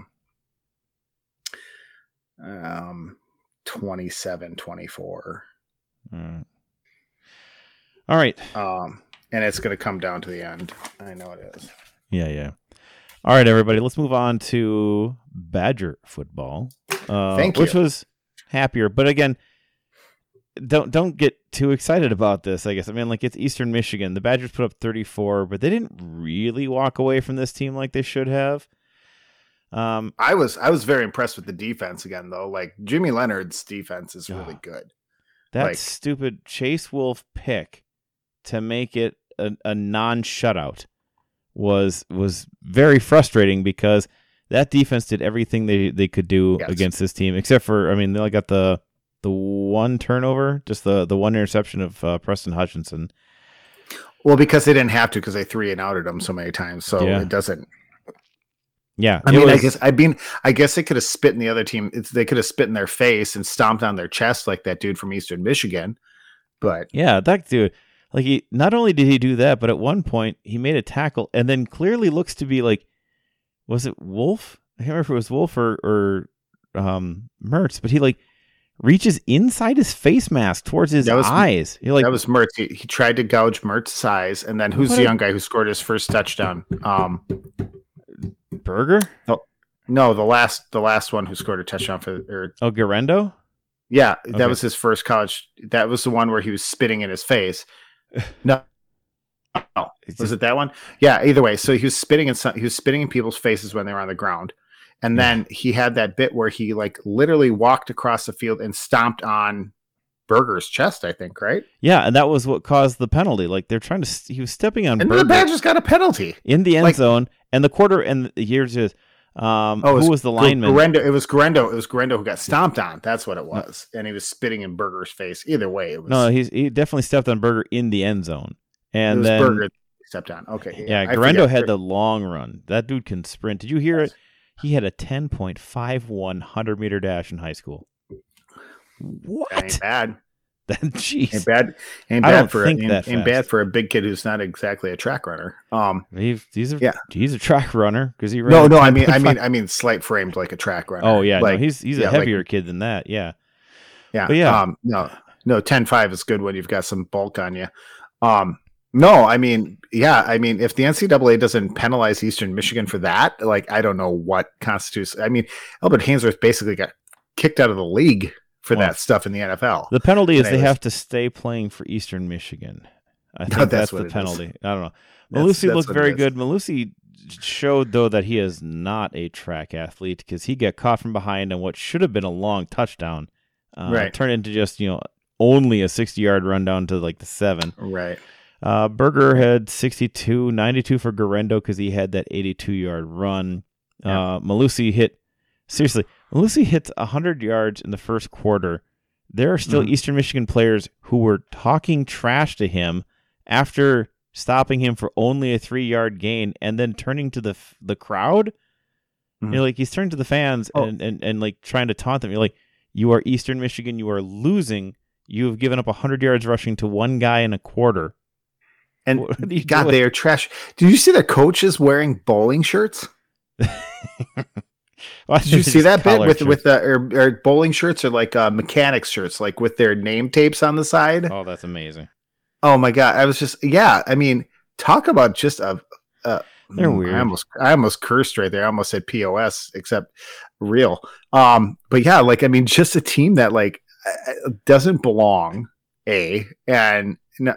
um 27 24. Mm. All right. Um, and it's going to come down to the end. I know it is. Yeah, yeah. All right, everybody. Let's move on to Badger football. Uh, Thank you. Which was happier, but again, don't don't get too excited about this. I guess I mean like it's Eastern Michigan. The Badgers put up 34, but they didn't really walk away from this team like they should have. Um, I was I was very impressed with the defense again though. Like Jimmy Leonhard's defense is really good. That like, stupid Chase Wolf pick to make it a, a non shutout was was very frustrating because that defense did everything they, they could do yes. against this team except for I mean they got the the one turnover, just the the one interception of uh, Preston Hutchinson. Well, because they didn't have to because they three and outed them so many times, so yeah. it doesn't yeah, I mean, was... I guess I mean, I guess they could have spit in the other team. It's, they could have spit in their face and stomped on their chest like that dude from Eastern Michigan. But yeah, that dude, like he not only did he do that, but at one point he made a tackle and then clearly looks to be like, was it Wolf? I can't remember if it was Wolf or or um Mertz, but he like reaches inside his face mask towards his was, eyes. He like that was Mertz. He, he tried to gouge Mertz's eyes, and then who's the young guy who scored his first touchdown? Um, Berger? Oh, no, the last the last one who scored a touchdown for or Oh, Guerendo? Yeah, that okay. was his first college. That was the one where he was spitting in his face. <laughs> No. Oh, was it that one? Yeah, either way. So he was spitting in some, he was spitting in people's faces when they were on the ground. And then he had that bit where he like literally walked across the field and stomped on Berger's chest, I think, right? Yeah, and that was what caused the penalty. Like they're trying to, he was stepping on. And Berger the Badgers got a penalty in the end like, zone, and the quarter and the years is. Um, oh, who was, was the lineman? Guerendo. It was Guerendo. It was Guerendo who got stomped on. That's what it was, no. and he was spitting in Berger's face. Either way, it was. No, he's he definitely stepped on Berger in the end zone, and then Berger stepped on. Okay, yeah, yeah Guerendo had the long run. That dude can sprint. Did you hear yes. it? He had a ten point five one hundred 100 meter dash in high school. What? That ain't <laughs> bad. That jeez, ain't bad. Ain't bad for a, ain't, ain't, bad for a big kid who's not exactly a track runner. Um, he's, he's a yeah. he's a track runner because he ran no no. I <laughs> mean I mean I mean slight framed like a track runner. Oh yeah, like, no, he's he's yeah, a heavier like, kid than that. Yeah, yeah, but yeah. Um, no no 10-5 is good when you've got some bulk on you. Um, no, I mean, yeah, I mean, if the NCAA doesn't penalize Eastern Michigan for that, like, I don't know what constitutes. I mean, Albert Haynesworth basically got kicked out of the league for well, that stuff in the NFL. The penalty is they was, have to stay playing for Eastern Michigan. I think <laughs> that's, that's the penalty. Is. I don't know. Mellusi looked very good. Mellusi showed though that he is not a track athlete because he got caught from behind on what should have been a long touchdown, uh, right? Turned into just you know only a sixty yard run down to like the seven, right? Uh, Berger had 62, 92 for Guerendo because he had that 82 yard run. Yeah. Uh, Mellusi hit, seriously, Lucy hits 100 yards in the first quarter. There are still mm. Eastern Michigan players who were talking trash to him after stopping him for only a three yard gain and then turning to the the crowd. Mm. You're like, he's turning to the fans oh. and, and, and like trying to taunt them. You're like, you are Eastern Michigan. You are losing. You have given up 100 yards rushing to one guy in a quarter. And God, doing? they are trash. Did you see the coaches wearing bowling shirts? <laughs> Did you see that bit with with the or, or, bowling shirts or like uh, mechanics shirts, like with their name tapes on the side? Oh, that's amazing. Oh my god, I was just yeah. I mean, talk about just a. a they're mm, weird. I almost I almost cursed right there. I almost said POS, except real. Um, but yeah, like I mean, just a team that like doesn't belong A, and no,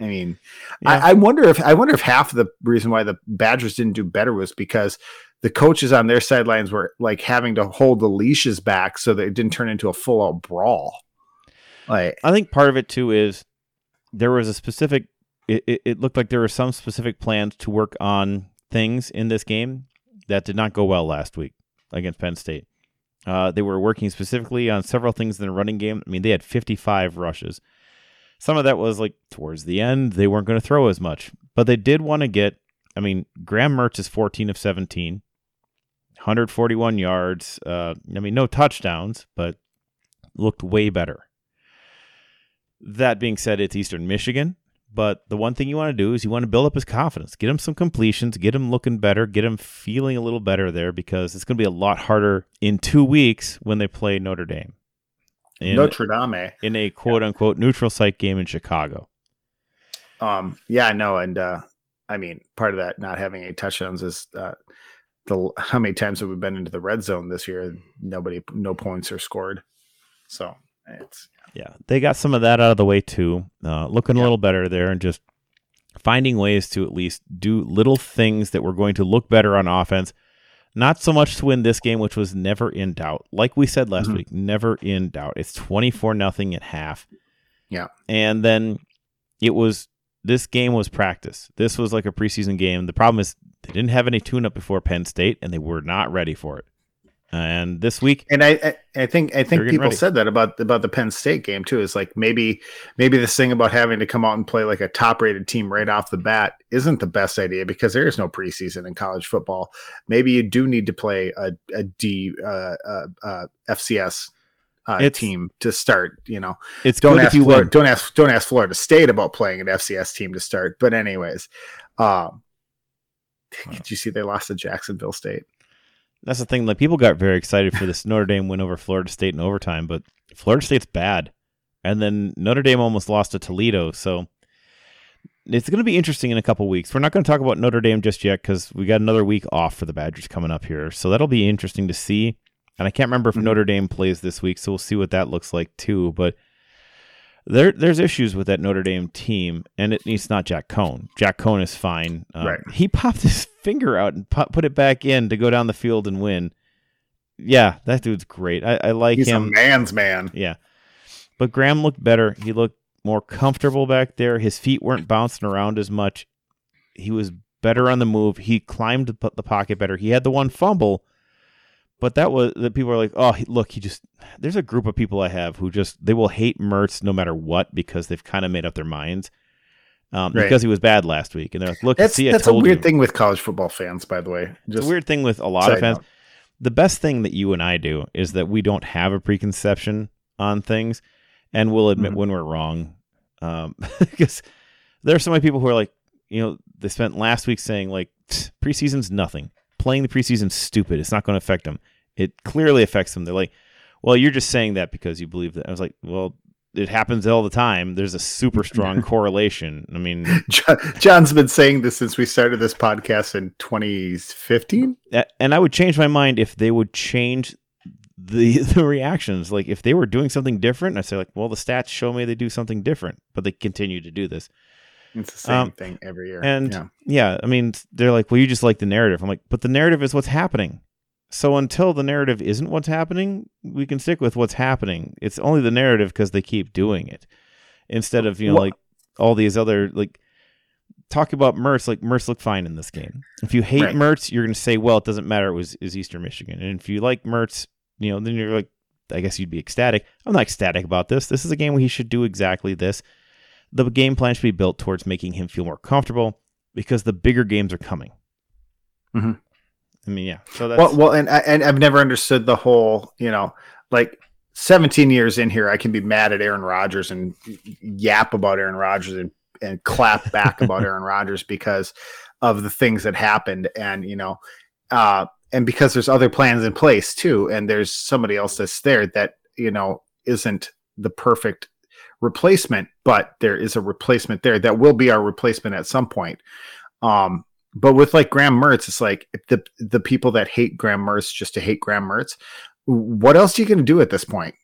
I mean, yeah. I, I, wonder if I wonder if half of the reason why the Badgers didn't do better was because the coaches on their sidelines were like having to hold the leashes back so that it didn't turn into a full out brawl. Like, I think part of it too is there was a specific. It, it, looked like there were some specific plans to work on things in this game that did not go well last week against Penn State. Uh, they were working specifically on several things in the running game. I mean, they had 55 rushes. Some of that was like towards the end, they weren't going to throw as much, but they did want to get. I mean, Graham Mertz is 14 of 17, 141 yards. Uh, I mean, no touchdowns, but looked way better. That being said, it's Eastern Michigan. But the one thing you want to do is you want to build up his confidence, get him some completions, get him looking better, get him feeling a little better there because it's going to be a lot harder in two weeks when they play Notre Dame. In, Notre Dame. In a quote unquote neutral site game in Chicago. Um, yeah, no, and uh, I mean, part of that not having any touchdowns is uh, the how many times have we been into the red zone this year? Nobody, no points are scored. So it's yeah, they got some of that out of the way too. Uh, looking yeah. a little better there, and just finding ways to at least do little things that were going to look better on offense. Not so much to win this game, which was never in doubt. Like we said last mm-hmm. week, never in doubt. It's twenty four nothing at half. Yeah, and then it was this game was practice. This was like a preseason game. The problem is they didn't have any tune up before Penn State, and they were not ready for it. And this week, and I, I, I think, I think people ready. said that about about the Penn State game too. Is like maybe, maybe this thing about having to come out and play like a top rated team right off the bat isn't the best idea because there is no preseason in college football. Maybe you do need to play a a D uh, uh, uh, FCS uh, team to start. You know, it's don't ask Florida, don't ask don't ask Florida State about playing an FCS team to start. But anyways, um, did you see they lost to Jacksonville State? That's the thing. Like people got very excited for this Notre Dame win over Florida State in overtime, but Florida State's bad, and then Notre Dame almost lost to Toledo. So it's going to be interesting in a couple weeks. We're not going to talk about Notre Dame just yet because we got another week off for the Badgers coming up here. So that'll be interesting to see. And I can't remember if mm-hmm. Notre Dame plays this week, so we'll see what that looks like too. But there there's issues with that Notre Dame team, and it, it's not Jack Coan. Jack Coan is fine. Um, right. He popped his finger out and put it back in to go down the field and win. Yeah, that dude's great. I, I like He's him. He's a man's man. Yeah, but Graham looked better. He looked more comfortable back there. His feet weren't bouncing around as much. He was better on the move. He climbed the pocket better. He had the one fumble, but that was that people are like, oh, look, he just. There's a group of people I have who just they will hate Mertz no matter what because they've kind of made up their minds. Um, right. because he was bad last week, and they're like, "Look, that's, see, that's a weird you. thing with college football fans, by the way. Just it's a weird thing with a lot of fans. The best thing that you and I do is that we don't have a preconception on things, and we'll admit mm-hmm. when we're wrong. Um, <laughs> because there are so many people who are like, you know, they spent last week saying like preseason's nothing playing the preseason stupid. It's not going to affect them. It clearly affects them. They're like, well, you're just saying that because you believe that. I was like, well, it happens all the time. There's a super strong correlation. I mean, <laughs> John's been saying this since we started this podcast in 2015. And I would change my mind if they would change the <laughs> the reactions. Like if they were doing something different, I say like, well, the stats show me they do something different, but they continue to do this. It's the same um, thing every year. And yeah. yeah, I mean, they're like, well, you just like the narrative. I'm like, but the narrative is what's happening. So until the narrative isn't what's happening, we can stick with what's happening. It's only the narrative because they keep doing it instead of you know like all these other like talk about Mertz. Like Mertz looked fine in this game. If you hate right. Mertz, you're going to say, well, it doesn't matter. It was is Eastern Michigan. And if you like Mertz, you know, then you're like, I guess you'd be ecstatic. I'm not ecstatic about this. This is a game where he should do exactly this the game plan should be built towards making him feel more comfortable because the bigger games are coming. Mm-hmm. I mean, yeah. So that's well, well, and and I've never understood the whole, you know, like 17 years in here, I can be mad at Aaron Rodgers and yap about Aaron Rodgers and and clap back about <laughs> Aaron Rodgers because of the things that happened, and you know, uh, and because there's other plans in place too, and there's somebody else that's there that you know isn't the perfect replacement, but there is a replacement there that will be our replacement at some point. Um, but with like Graham Mertz, it's like the the people that hate Graham Mertz just to hate Graham Mertz. What else are you going to do at this point?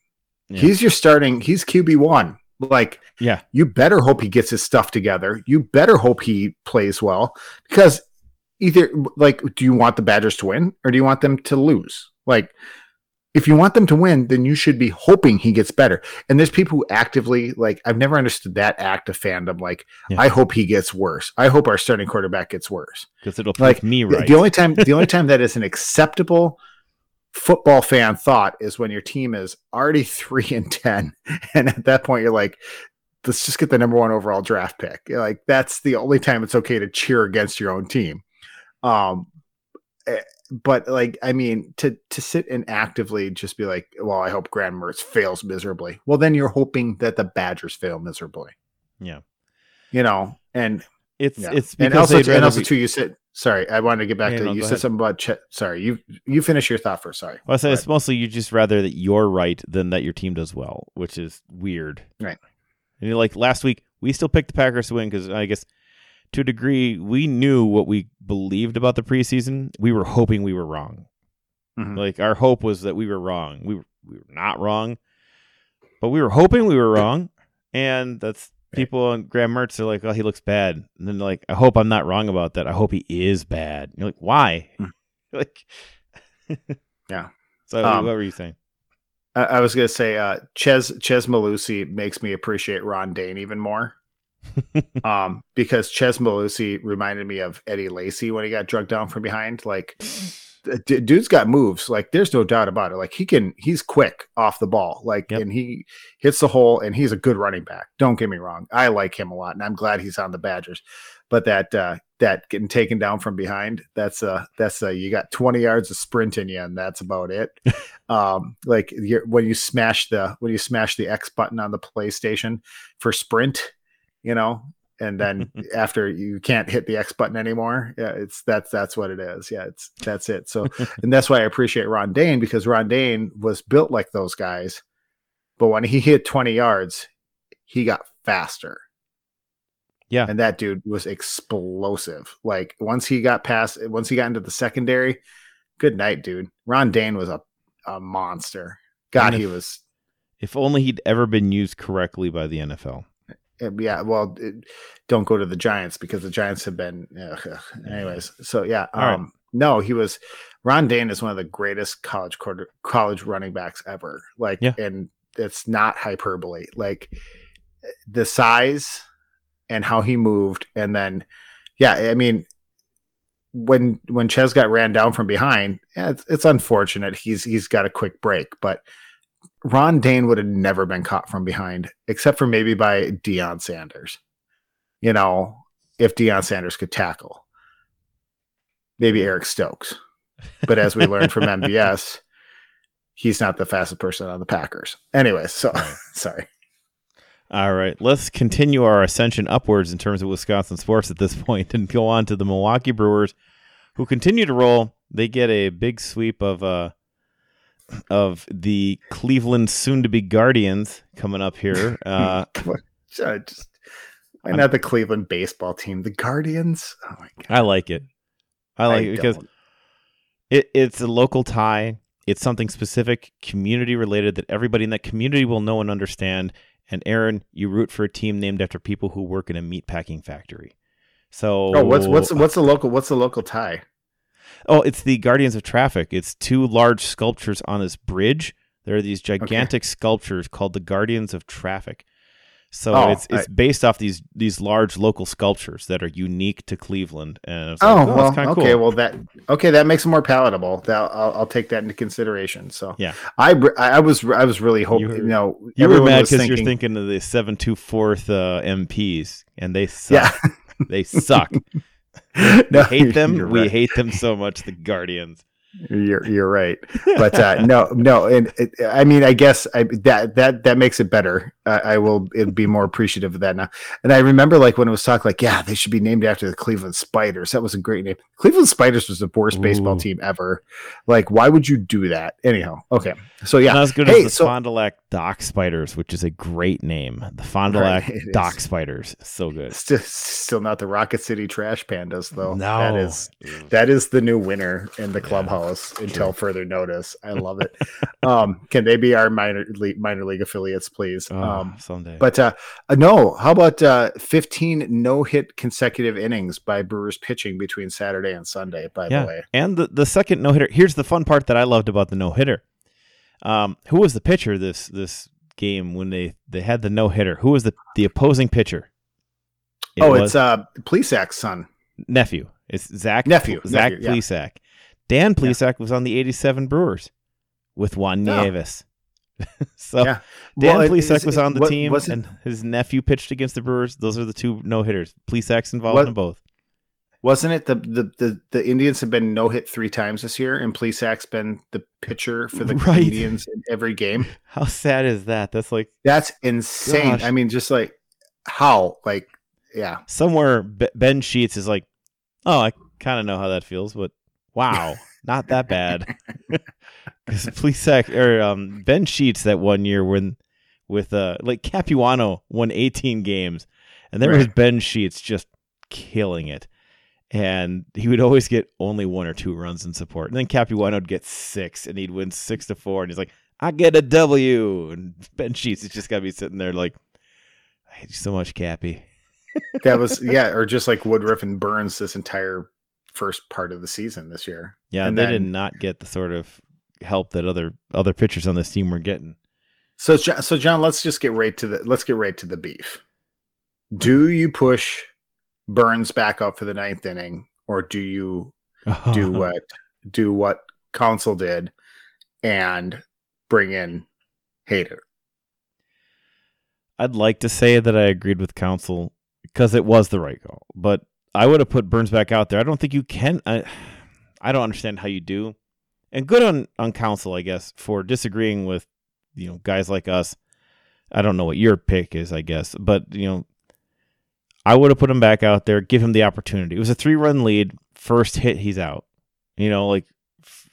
Yeah. He's your starting. He's QB one. Like, yeah, you better hope he gets his stuff together. You better hope he plays well because either like, do you want the Badgers to win or do you want them to lose? Like, if you want them to win, then you should be hoping he gets better. And there's people who actively like I've never understood that act of fandom. Like, yeah. I hope he gets worse. I hope our starting quarterback gets worse because it'll like me right. The only time the only <laughs> time that is an acceptable football fan thought is when your team is already <laughs> three and ten, and at that point you're like, let's just get the number one overall draft pick. Like that's the only time it's okay to cheer against your own team. Um, eh, but like I mean, to to sit and actively just be like, well, I hope Graham Mertz fails miserably. Well, then you're hoping that the Badgers fail miserably. Yeah, you know, and it's yeah. it's and also and also be... too. You said sorry. I wanted to get back yeah, to no, you said ahead. something about Ch- sorry. You you finish your thought first. Sorry. Well, I said it's mostly you just rather that you're right than that your team does well, which is weird. Right. And like last week, we still picked the Packers to win because I guess to a degree, we knew what we believed about the preseason. We were hoping we were wrong. Mm-hmm. Like our hope was that we were wrong. We were, we were not wrong, but we were hoping we were wrong. And that's people on Graham Mertz are like, oh, he looks bad. And then like, I hope I'm not wrong about that. I hope he is bad. you're like, why? Mm. <laughs> like, <laughs> yeah. So um, what were you saying? I, I was gonna say, uh, Ches Chez Mellusi makes me appreciate Ron Dayne even more <laughs> um, because Chez Mellusi reminded me of Eddie Lacy when he got drugged down from behind. Like, <sniffs> d- dude's got moves. Like, there's no doubt about it. Like, he can, he's quick off the ball. Like, yep. and he hits the hole, and he's a good running back. Don't get me wrong. I like him a lot, and I'm glad he's on the Badgers. But that uh, that getting taken down from behind, that's uh that's uh you got 20 yards of sprint in you, and that's about it. <laughs> um, like when you smash the when you smash the X button on the PlayStation for sprint you know and then <laughs> after you can't hit the X button anymore. Yeah, it's that's that's what it is. Yeah, it's that's it. So <laughs> and that's why I appreciate Ron Dayne because Ron Dayne was built like those guys, but when he hit 20 yards, he got faster. Yeah. And that dude was explosive. Like once he got past once he got into the secondary, good night, dude. Ron Dayne was a, a monster. God, if, he was if only he'd ever been used correctly by the NFL yeah well it, don't go to the giants because the giants have been ugh, anyways so yeah um right. no he was ron dayne is one of the greatest college quarter college running backs ever like yeah. and it's not hyperbole like the size and how he moved and then yeah i mean when when Chez got ran down from behind, yeah, it's, it's unfortunate. He's he's got a quick break, but Ron Dayne would have never been caught from behind, except for maybe by Deion Sanders. You know, if Deion Sanders could tackle, maybe Eric Stokes. But as we learned from <laughs> MVS, he's not the fastest person on the Packers. Anyways, so <laughs> sorry. All right, let's continue our ascension upwards in terms of Wisconsin sports at this point and go on to the Milwaukee Brewers, who continue to roll. They get a big sweep of uh, of the Cleveland soon-to-be Guardians coming up here. <laughs> Uh, just, why not the Cleveland baseball team? The Guardians. Oh my god! I like it. I like I it because it, it's a local tie. It's something specific, community related that everybody in that community will know and understand. And Aaron, you root for a team named after people who work in a meat packing factory. So, oh, what's what's what's the local what's the local tie? Oh, it's the Guardians of Traffic. It's two large sculptures on this bridge. There are these gigantic okay. sculptures called the Guardians of Traffic. So oh, it's it's I, based off these these large local sculptures that are unique to Cleveland. And oh, like, oh, well, okay, cool. well that okay that makes it more palatable. That I'll, I'll, take that into consideration. So yeah, I I was I was really hoping you, were, you know you were mad because you're thinking of the seven two fourth uh, MPs and they suck. Yeah. they suck. <laughs> <laughs> no, hate them. We hate them so much. The Guardians. You're you're right, <laughs> but uh, no, no, and it, I mean, I guess I, that that that makes it better. Uh, I will be more appreciative of that now. And I remember like when it was talked, like, yeah, they should be named after the Cleveland Spiders. That was a great name. Cleveland Spiders was the worst Ooh. baseball team ever. Like, why would you do that? Anyhow, okay, so yeah, not as good hey, as the so, Fond du Lac Dock Spiders, which is a great name. The Fond du Lac <laughs> right, Dock is. Spiders, so good. Still, still not the Rocket City Trash Pandas though. No, that is that is the new winner in the clubhouse yeah, until further notice. I <laughs> love it. um, can they be our minor league, minor league affiliates, please? Oh, um, someday. But uh, uh, no, how about uh, 15 no hit consecutive innings by Brewers pitching between Saturday and Sunday? By yeah. the way, and the the second no hitter. Here's the fun part that I loved about the no hitter um, who was the pitcher this this game when they they had the no hitter? Who was the the opposing pitcher? It oh, it's uh Plesac's son, nephew. It's Zach nephew Zach nephew, Plesac. Yeah. Dan Plesac yeah. was on the '87 Brewers with Juan Nieves. <laughs> so yeah. Dan well, Plesac was on the team, and his nephew pitched against the Brewers. Those are the two no hitters. Plesac's involved what, in both. Wasn't it the the the, the Indians have been no hit three times this year, and Plesac's been the pitcher for the right. Indians in every game? <laughs> How sad is that? That's like that's insane. Gosh. I mean, just like how like yeah. Somewhere Ben Sheets is like, oh, I kind of know how that feels, but wow, <laughs> not that bad. <laughs> Because Plesac or um, Ben Sheets that one year when with uh like Capuano won 18 games, and there right. was Ben Sheets just killing it and he would always get only one or two runs in support. And then Capuano would get six, and he'd win six to four. And he's like, "I get a W." And Ben Sheets has just got to be sitting there like, "I hate you so much, Cappy." <laughs> that was yeah, or just like Woodruff and Burnes this entire first part of the season this year. Yeah, and they then, did not get the sort of help that other other pitchers on this team were getting. So, so John, let's just get right to the let's get right to the beef. Do you push Burnes back up for the ninth inning, or do you do <laughs> what do what Counsell did and bring in Hader? I'd like to say that I agreed with Counsell because it was the right call, but I would have put Burnes back out there. I don't think you can. I, I don't understand how you do, and good on on Counsell, I guess, for disagreeing with you know guys like us. I don't know what your pick is, I guess, but you know I would have put him back out there, give him the opportunity. It was a three run lead. First hit, he's out. You know, like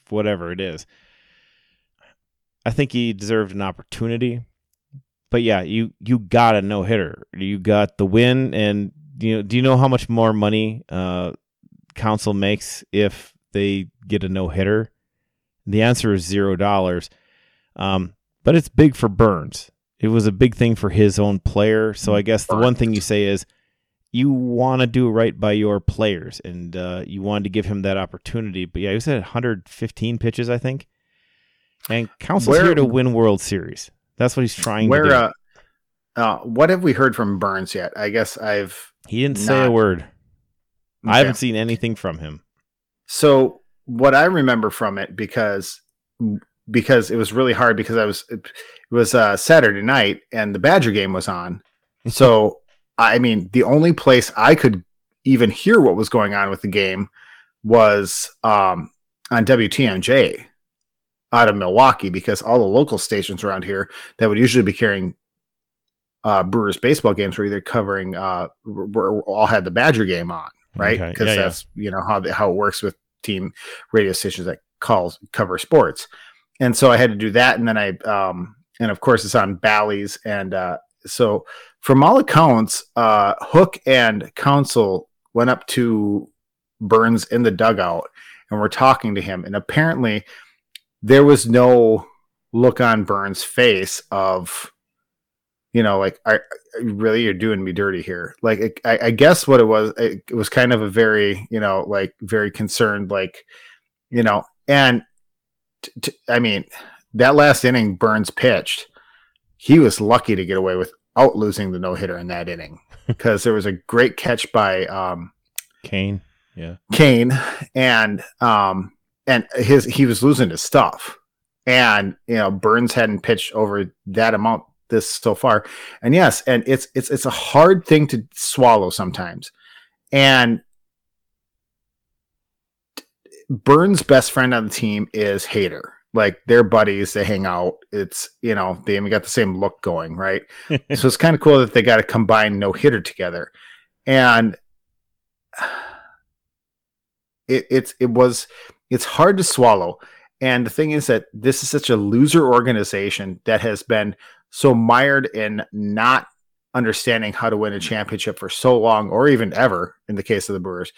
whatever it is. I think he deserved an opportunity. But yeah, you you got a no hitter. You got the win, and you know. Do you know how much more money uh, Counsell makes if they get a no hitter? The answer is zero dollars. Um, but it's big for Burnes. It was a big thing for his own player. So I guess the one thing you say is you want to do right by your players, and uh, you wanted to give him that opportunity. But yeah, he was at 115 pitches, I think. And Counsell's where, here to win World Series. That's what he's trying where, to do. Uh, uh, what have we heard from Burnes yet? I guess I've. He didn't not... say a word. Okay. I haven't seen anything from him. So what I remember from it because because it was really hard because I was it was uh, Saturday night and the Badger game was on. <laughs> So I mean, the only place I could even hear what was going on with the game was um, on WTMJ out of Milwaukee because all the local stations around here that would usually be carrying uh, Brewers baseball games were either covering uh, were, all had the Badger game on, right? Because okay. yeah, that's yeah. you know how how it works with team radio stations that calls cover sports, and so I had to do that, and then I um, and of course it's on Bally's, and uh, so from all accounts, uh, Hook and Counsell went up to Burnes in the dugout and were talking to him. And apparently, there was no look on Burnes' face of, you know, like, I, really, you're doing me dirty here. Like, I, I guess what it was, it, it was kind of a very, you know, like very concerned, like, you know, and t- t- I mean, that last inning Burnes pitched, he was lucky to get away without losing the no hitter in that inning <laughs> because there was a great catch by um, Cain. Yeah, Cain and um, and his he was losing his stuff, and you know Burnes hadn't pitched over that amount this so far, and yes, and it's it's it's a hard thing to swallow sometimes, and Burnes' best friend on the team is Hader like they're buddies they hang out. It's you know they even got the same look going right? <laughs> So it's kind of cool that they got a combined no hitter together. And <sighs> it, it's it was it's hard to swallow. And the thing is that this is such a loser organization that has been so mired in not understanding how to win a championship for so long, or even ever in the case of the Brewers,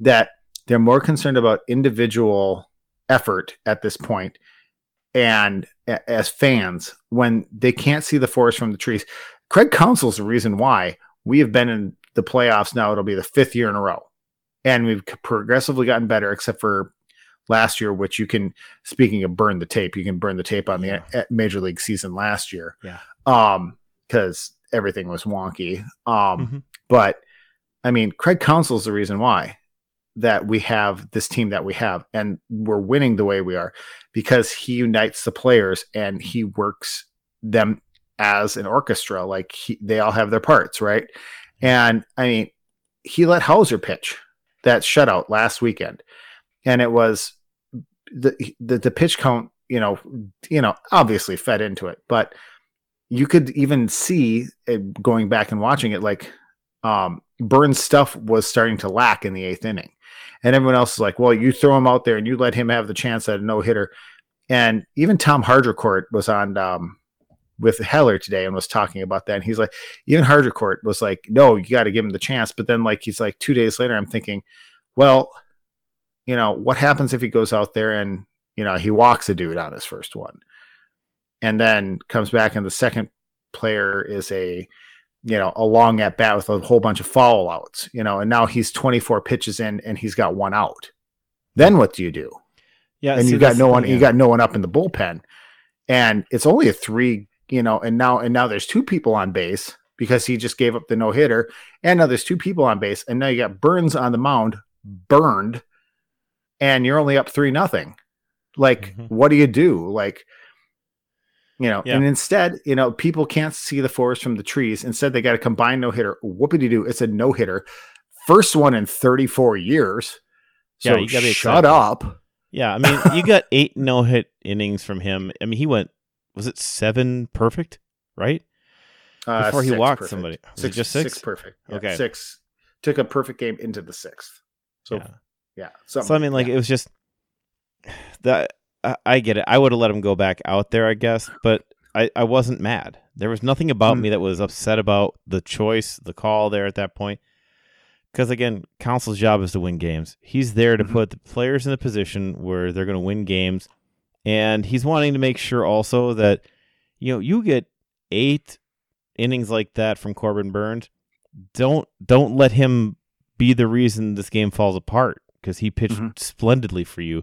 that they're more concerned about individual effort at this point and as fans when they can't see the forest from the trees. Craig Counsell's the reason why we have been in the playoffs now. It'll be the fifth year in a row. And we've progressively gotten better, except for last year, which you can, speaking of burn the tape, you can burn the tape on the yeah. major league season last year. Yeah. Um, because everything was wonky. Um, mm-hmm. but I mean, Craig Counsell's the reason why that we have this team that we have and we're winning the way we are because he unites the players and he works them as an orchestra like he, they all have their parts right? And i mean he let houser pitch that shutout last weekend and it was the the, the pitch count you know you know obviously fed into it but you could even see it going back and watching it like um Burnes' stuff was starting to lack in the eighth inning and everyone else is like, well, you throw him out there and you let him have the chance at a no hitter. And even Tom Haudricourt was on um, with Heller today and was talking about that. And he's like, even Haudricourt was like, no, you got to give him the chance. But then, like, he's like, two days later, I'm thinking, well, you know, what happens if he goes out there and, you know, he walks a dude on his first one and then comes back and the second player is a you know, a long at bat with a whole bunch of foul outs, you know, and now he's 24 pitches in and he's got one out. Then what do you do? Yeah. And you got no one, yeah. you got no one up in the bullpen. And it's only a three, you know, and now, and now there's two people on base because he just gave up the no hitter. And now there's two people on base. And now you got Burnes on the mound, burned, and you're only up three nothing. Like, mm-hmm. what do you do? Like, you know, yeah. and instead, you know, people can't see the forest from the trees. Instead, they got a combined no hitter. Whoopity do? It's a no hitter, first one in 34 years. So yeah, you gotta shut up. Yeah, I mean, you got <laughs> eight no hit innings from him. I mean, he went was it seven perfect, right? Uh, Before he walked perfect. somebody. Was six, just six? six perfect. Yeah, okay, six took a perfect game into the sixth. So yeah, yeah so I mean, like it was just <sighs> that I, get it. I would have let him go back out there, I guess, but I, I wasn't mad. There was nothing about mm. me that was upset about the choice, the call there at that point. Because again, Counsell's job is to win games. He's there to mm-hmm. put the players in a position where they're going to win games, and he's wanting to make sure also that you know you get eight innings like that from Corbin Burnes. Don't don't let him be the reason this game falls apart because he pitched mm-hmm. splendidly for you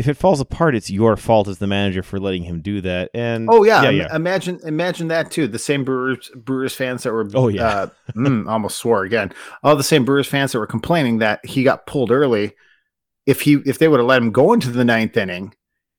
if it falls apart, it's your fault as the manager for letting him do that. And oh yeah, yeah, yeah. imagine imagine that too. The same Brewers Brewers fans that were oh yeah, uh, mm, <laughs> almost swore again. All the same Brewers fans that were complaining that he got pulled early. If he if they would have let him go into the ninth inning,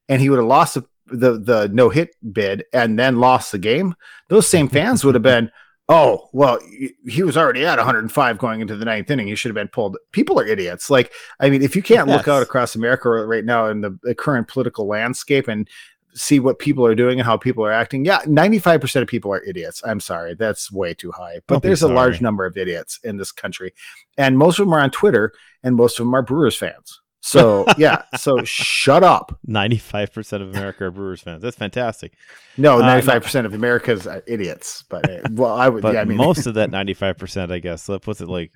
and he would have lost the the, the no hit bid and then lost the game, those same <laughs> fans would have been oh, well, he was already at 105 going into the ninth inning. He should have been pulled. People are idiots. Like, I mean, if you can't yes. look out across America right now in the, the, current political landscape and see what people are doing and how people are acting, yeah, 95% of people are idiots. I'm sorry. That's way too high. But Don't there's a large number of idiots in this country. And most of them are on Twitter and most of them are Brewers fans. So <laughs> yeah, so shut up. Ninety-five percent of America are Brewers fans. That's fantastic. No, uh, ninety-five percent of America's idiots. But uh, well, I would. But yeah, I mean, most of that <laughs> ninety-five percent, I guess. So what's it like?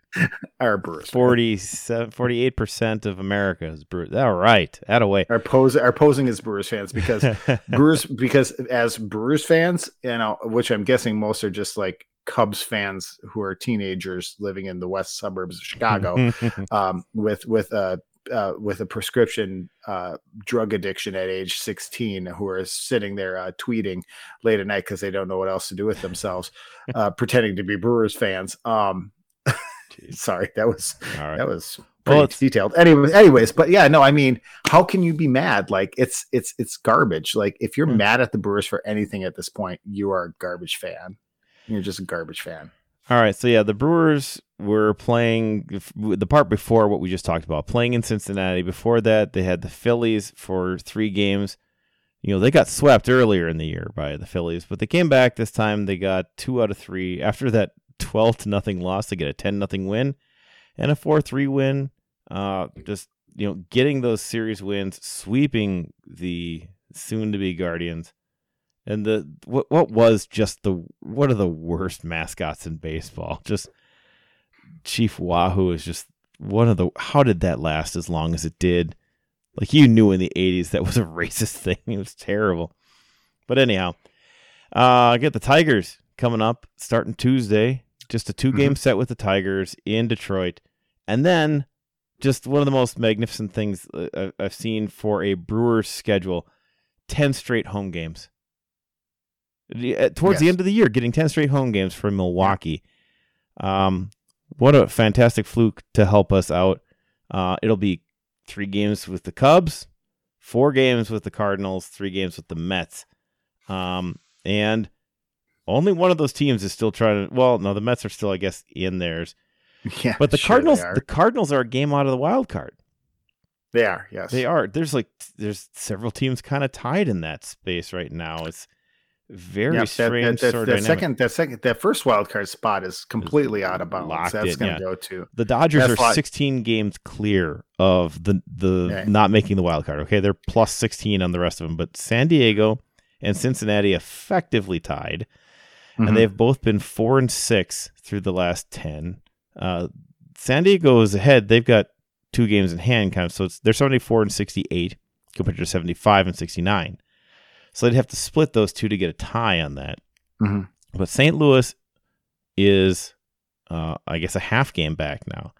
our Brewers. 48 percent of America is Brewers. All right, that away. Are posing are posing as Brewers fans because <laughs> Brewers because as Brewers fans, you know, which I'm guessing most are just like Cubs fans who are teenagers living in the west suburbs of Chicago, um, with with uh, uh, with a prescription uh, drug addiction at age 16 who are sitting there uh, tweeting late at night because they don't know what else to do with themselves, <laughs> uh, pretending to be Brewers fans. Um, <laughs> sorry, that was right. that was pretty well, detailed. Anyway, anyways, but yeah, no, I mean, how can you be mad? Like it's it's it's garbage. Like if you're hmm. mad at the Brewers for anything at this point, you are a garbage fan. You're just a garbage fan. All right, so yeah, the Brewers were playing the part before what we just talked about, playing in Cincinnati. Before that, they had the Phillies for three games. You know, they got swept earlier in the year by the Phillies, but they came back this time. They got two out of three. After that twelve to nothing loss, they get a ten nothing win and a four three win. Uh, just you know, getting those series wins, sweeping the soon to be Guardians. And the what what was just the one of the worst mascots in baseball. Just Chief Wahoo is just one of the how did that last as long as it did? Like you knew in the 80s that was a <laughs> racist thing. It was terrible. But anyhow, uh I get the Tigers coming up starting Tuesday. Just a two game mm-hmm. set with the Tigers in Detroit. And then just one of the most magnificent things uh, I've seen for a Brewers schedule 10 straight home games. Uh, towards yes. the end of the year, getting 10 straight home games for Milwaukee. Um, what a fantastic fluke to help us out. Uh, it'll be three games with the Cubs, four games with the Cardinals, three games with the Mets. Um, and only one of those teams is still trying to. Well, no, the Mets are still, I guess, in theirs. <laughs> Yeah, but the sure Cardinals, the Cardinals are a game out of the wild card. They are, yes, they are. There's like there's several teams kind of tied in that space right now. It's very yep, strange. That, that, that, that second, that second, that first wild card spot is completely out of bounds. That's going to yeah. go to the Dodgers are 16 games clear of the the yeah. not making the wild card. Okay, they're plus 16 on the rest of them, but San Diego and Cincinnati effectively tied, mm-hmm. and they've both been four and six through the last 10. Uh, San Diego is ahead. They've got two games in hand, kind of. So they're 74 and 68 compared to 75 and 69. So they'd have to split those two to get a tie on that. Mm-hmm. But St. Louis is, uh, I guess, a half game back now.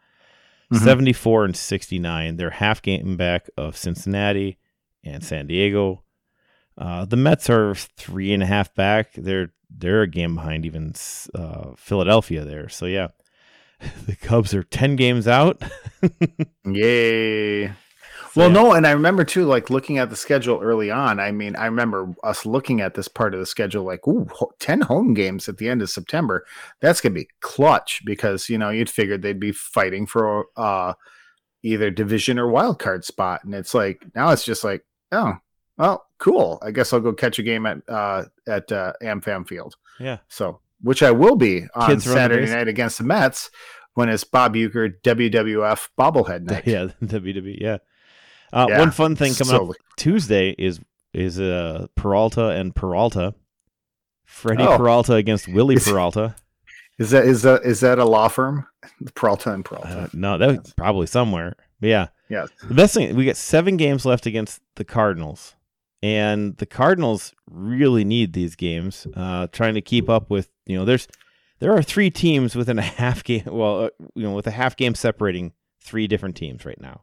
Mm-hmm. 74 and 69. They're half game back of Cincinnati and San Diego. Uh, the Mets are three and a half back. They're they're a game behind even uh, Philadelphia there. So yeah, <laughs> the Cubs are 10 games out. <laughs> Yay. Well, yeah. no, and I remember too, like looking at the schedule early on. I mean, I remember us looking at this part of the schedule, like, ooh, 10 home games at the end of September. That's going to be clutch because, you know, you'd figured they'd be fighting for uh, either division or wild card spot. And it's like, now it's just like, oh, well, cool. I guess I'll go catch a game at uh, at uh, AmFam Field. Yeah. So which I will be on Kids Saturday night against the Mets when it's Bob Uecker WWF bobblehead <laughs> night. Yeah, <laughs> WWE. Yeah. Uh, yeah. One fun thing coming so, up Tuesday is is uh, Peralta and Peralta. Freddie oh. Peralta against Wily Peralta. Is that is that is that a law firm? <laughs> Peralta and Peralta. Uh, no, that was probably somewhere. But yeah. Yeah. The best thing we got seven games left against the Cardinals. And the Cardinals really need these games, uh, trying to keep up with you know, there's there are three teams within a <laughs> half game. Well, uh, you know, with a half game separating three different teams right now,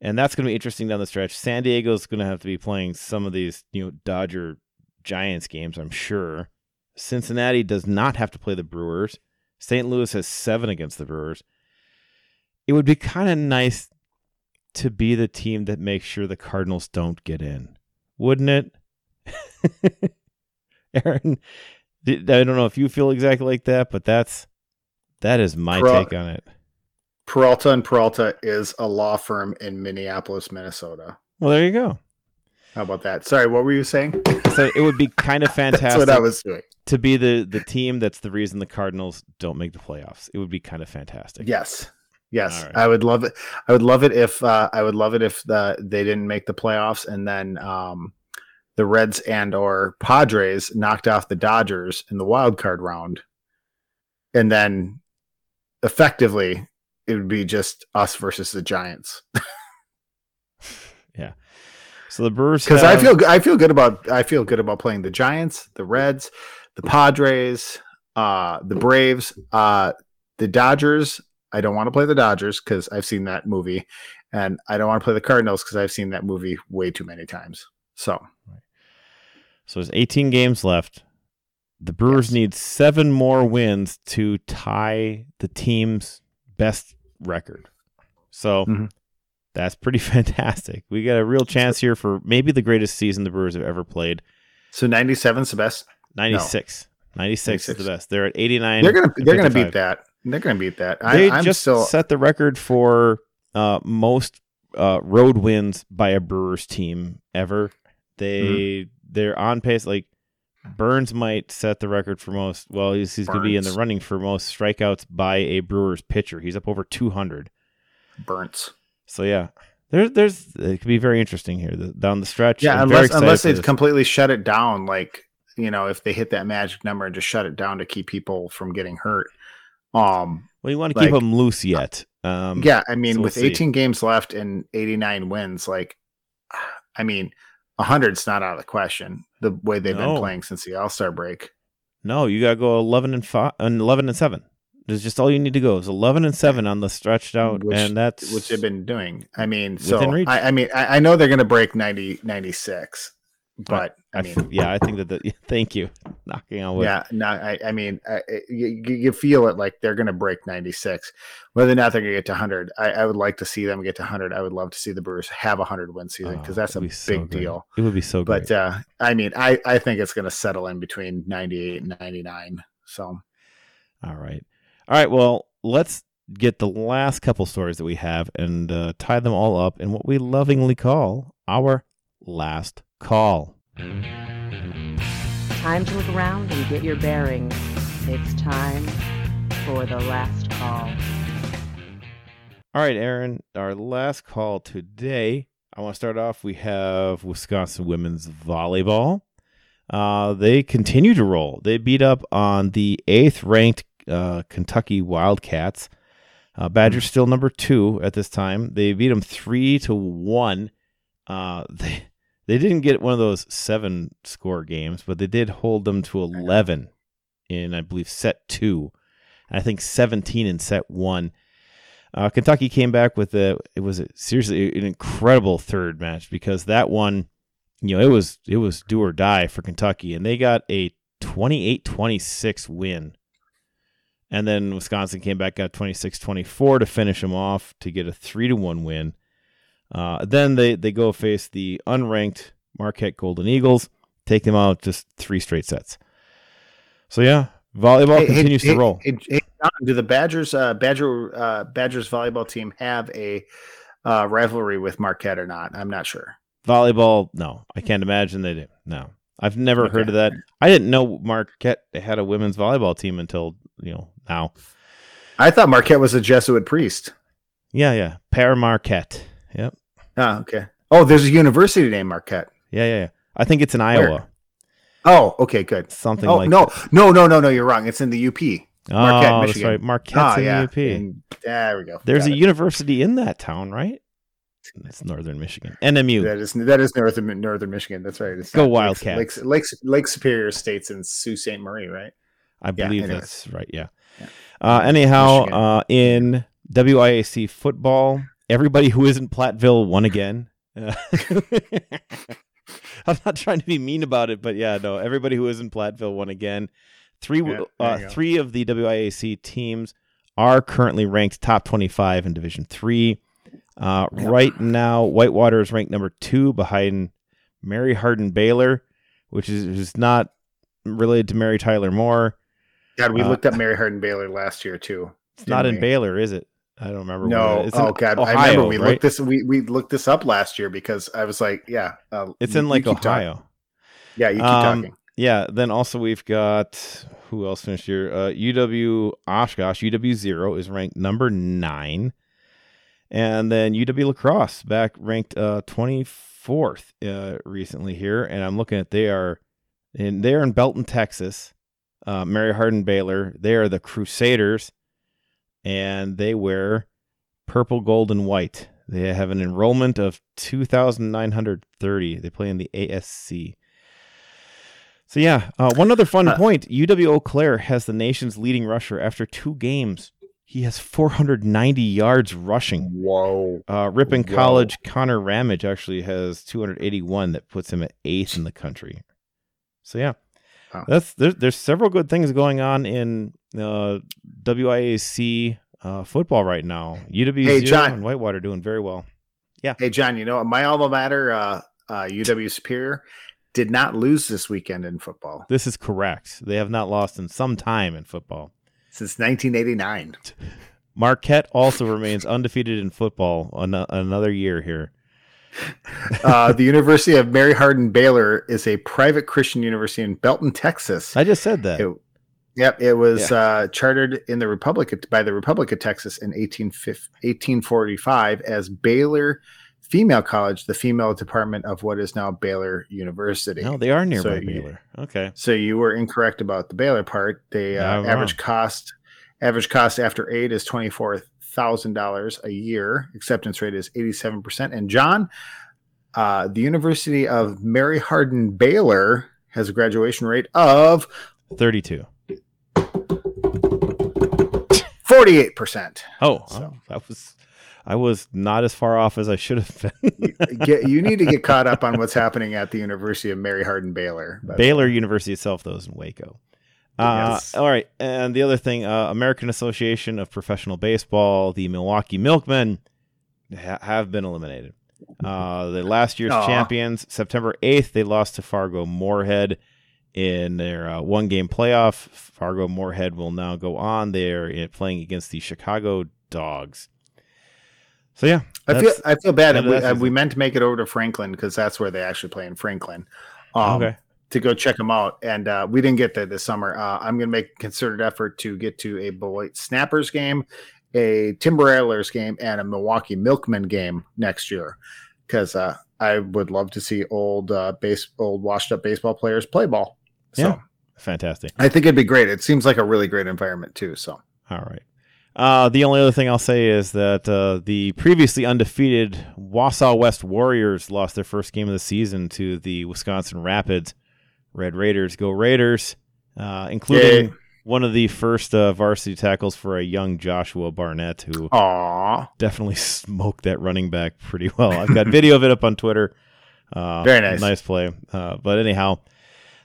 and that's going to be interesting down the stretch. San Diego's going to have to be playing some of these, you know, Dodger Giants games. I'm sure. Cincinnati does not have to play the Brewers. St. Louis has seven against the Brewers. It would be kind of nice to be the team that makes sure the Cardinals don't get in, wouldn't it? <laughs> Aaron, I don't know if you feel exactly like that, but that's that is my take on it. Peralta and Peralta is a law firm in Minneapolis, Minnesota. Well, there you go. How about that? Sorry, what were you saying? So it would be kind of fantastic. <laughs> that's what I was doing. To be the the team that's the reason the Cardinals don't make the playoffs. It would be kind of fantastic. Yes. Yes, right. I would love it. I would love it if uh, I would love it if the they didn't make the playoffs and then um, the Reds and or Padres knocked off the Dodgers in the wild card round, and then effectively it would be just us versus the Giants. yeah. So the Brewers because have... I feel I feel good about I feel good about playing the Giants, the Reds, the Padres, uh, the Braves, uh, the Dodgers. I don't want to play the Dodgers because I've seen that movie, and I don't want to play the Cardinals because I've seen that movie way too many times. So, so there's 18 games left. The Brewers yes. need seven more wins to tie the team's best record. So mm-hmm. that's pretty <laughs> fantastic. We got a real chance here for maybe the greatest season the Brewers have ever played. So 97 is the best? 96. No. 96, 96 is the best. They're at 89. They're going to they're going to beat that. They're going to beat that. They I, just still... set the record for uh, most uh, road wins by a Brewers team ever. They mm-hmm. they're on pace. Like Burnes might set the record for most. Well, he's, he's going to be in the running for most strikeouts by a Brewers pitcher. He's up over two hundred. Burnes. So yeah, there's there's it could be very interesting here the, down the stretch. Yeah, I'm unless unless they completely shut it down, like you know, if they hit that magic number and just shut it down to keep people from getting hurt. Um, well, you want to like, keep them loose yet. Um, yeah, I mean, so with we'll 18 games left and 89 wins, like, I mean, 100's not out of the question. The way they've no. been playing since the All Star break. No, you got to go 11 and five and uh, 11 and seven. That's just all you need to go. Is 11 and seven on the stretched out, which, and that's which they've been doing. I mean, so I, I, mean, I, I know they're going to break 90, 96, but I, I mean, <laughs> yeah, I think that. The, <laughs> thank you, knocking on wood. Yeah, no, I, I mean, I, you, you feel it like they're going to break ninety six. Whether or not they're going to get to hundred, I, I, would like to see them get to hundred. I would love to see the Brewers have a hundred win season because oh, that's a be big so deal. It would be so. Good. But uh, I mean, I, I think it's going to settle in between ninety eight and ninety nine. So, all right, all right. Well, let's get the last couple stories that we have and uh, tie them all up in what we lovingly call our last call. Time to look around and get your bearings. It's time for the last call. All right, Aaron, our last call today. I want to start off. We have Wisconsin women's volleyball. Uh, they continue to roll. They beat up on the eighth ranked uh, Kentucky Wildcats. Uh, Badgers still number two at this time. They beat them three to one. Uh, <laughs> they they didn't get one of those seven score games, but they did hold them to 11 in, I believe, set two. I think 17 in set one. Uh, Kentucky came back with a it was a, seriously an incredible third match because that one, you know, it was it was do or die for Kentucky, and they got a 28-26 win. And then Wisconsin came back, got 26-24 to finish them off to get a three to one win. Uh, then they, they go face the unranked Marquette Golden Eagles, take them out just three straight sets. So yeah, volleyball hey, continues hey, to roll. Hey, John, do the Badgers uh, Badger uh, Badgers volleyball team have a uh, rivalry with Marquette or not? I'm not sure. Volleyball, no, I can't imagine they do. No, I've never okay. heard of that. I didn't know Marquette had a women's volleyball team until you know now. I thought Marquette was a Jesuit priest. Yeah, yeah, Pere Marquette. Yep. Oh, okay. Oh, there's a university named Marquette. Yeah, yeah, yeah. I think it's in Iowa. Where? Oh, okay, good. Something like oh, like no, that. no, no, no, no. You're wrong. It's in the UP. Marquette, oh, Michigan. that's right. Marquette's oh, in yeah. the UP. And, there we go. There's Got a it. university in that town, right? It's northern Michigan. NMU. That is that is northern northern Michigan. That's right. It's Go Wildcats. Lake, Lake, Lake Superior State's in Sault Ste. Marie, right? I believe yeah, that's right. Yeah. yeah. Uh, anyhow, uh, in WIAC football, everybody who isn't Platteville won again. Uh, <laughs> I'm not trying to be mean about it, but yeah, no, everybody who isn't Platteville won again. Three yeah, uh, three of the WIAC teams are currently ranked top 25 in Division Three. Uh, yep. Right now, Whitewater is ranked number two behind Mary Hardin Baylor, which is, is not related to Mary Tyler Moore. God, we uh, looked up <laughs> Mary Hardin Baylor last year too. It's not we? in Baylor, is it? I don't remember. No, it oh god, Ohio, I remember we right? looked this. We we looked this up last year because I was like, yeah, uh, it's in like Ohio. Talking. Yeah, you keep um, talking. Yeah, then also we've got who else finished here? Uh, UW Oshkosh, UW zero is ranked number nine, and then UW La Crosse back ranked uh, twenty fourth uh, recently here, and I'm looking at they are, in they are in Belton, Texas. Uh, Mary Hardin Baylor, they are the Crusaders and they wear purple, gold, and white. They have an enrollment of 2,930. They play in the ASC. So, yeah, uh, one other fun uh, point UW Eau Claire has the nation's leading rusher after two games. He has 490 yards rushing. Whoa. Uh, Ripon Whoa. College Connor Ramage actually has 281 that puts him at eighth in the country. So, yeah. That's there's there's several good things going on in uh, WIAC uh, football right now. UW hey, John, and Whitewater doing very well. Yeah. Hey John, you know my alma mater, uh, uh, UW Superior, did not lose this weekend in football. This is correct. They have not lost in some time in football since 1989. <laughs> Marquette also remains undefeated in football an- another year here. <laughs> uh, the University of Mary Hardin Baylor is a private Christian university in Belton, Texas. I just said that. It, Yep, it was yeah. uh, chartered in the Republic of, by the Republic of Texas in 1845 as Baylor Female College, the female department of what is now Baylor University. No, they are nearby so Baylor. You, okay, so you were incorrect about the Baylor part. The uh, average cost average cost after aid is twenty four thousand dollars a year. Acceptance rate is eighty seven percent. And John, uh, the University of Mary Hardin Baylor has a graduation rate of 32. 48%. Oh, so. oh, that was I was not as far off as I should have been. <laughs> get, you need to get caught up on what's happening at the University of Mary Hardin Baylor. Baylor University itself, though, is in Waco. Uh, yes. All right, and the other thing, uh, American Association of Professional Baseball, the Milwaukee Milkmen ha- have been eliminated. Uh, the last year's Aww. champions, September 8th, they lost to Fargo Moorhead in their uh, one game playoff. Fargo Moorhead will now go on. They're playing against the Chicago Dogs. So yeah, I feel I feel bad. We, we, meant to make it over to Franklin because that's where they actually play in Franklin. Um, okay. To go check them out, and uh, we didn't get there this summer. Uh, I'm going to make a concerted effort to get to a Beloit Snappers game a Timber Rattlers game and a Milwaukee Milkmen game next year because uh, I would love to see old uh, base old washed up baseball players play ball. So, yeah, fantastic. I think it'd be great. It seems like a really great environment too. So all right. Uh, the only other thing I'll say is that uh, the previously undefeated Wausau West Warriors lost their first game of the season to the Wisconsin Rapids. Red Raiders go Raiders, uh, including Yay one of the first uh, varsity tackles for a young Joshua Barnett, who Aww. definitely <laughs> smoked that running back pretty well. I've got video of it up on Twitter. Uh, Very nice, nice play. Uh, but anyhow,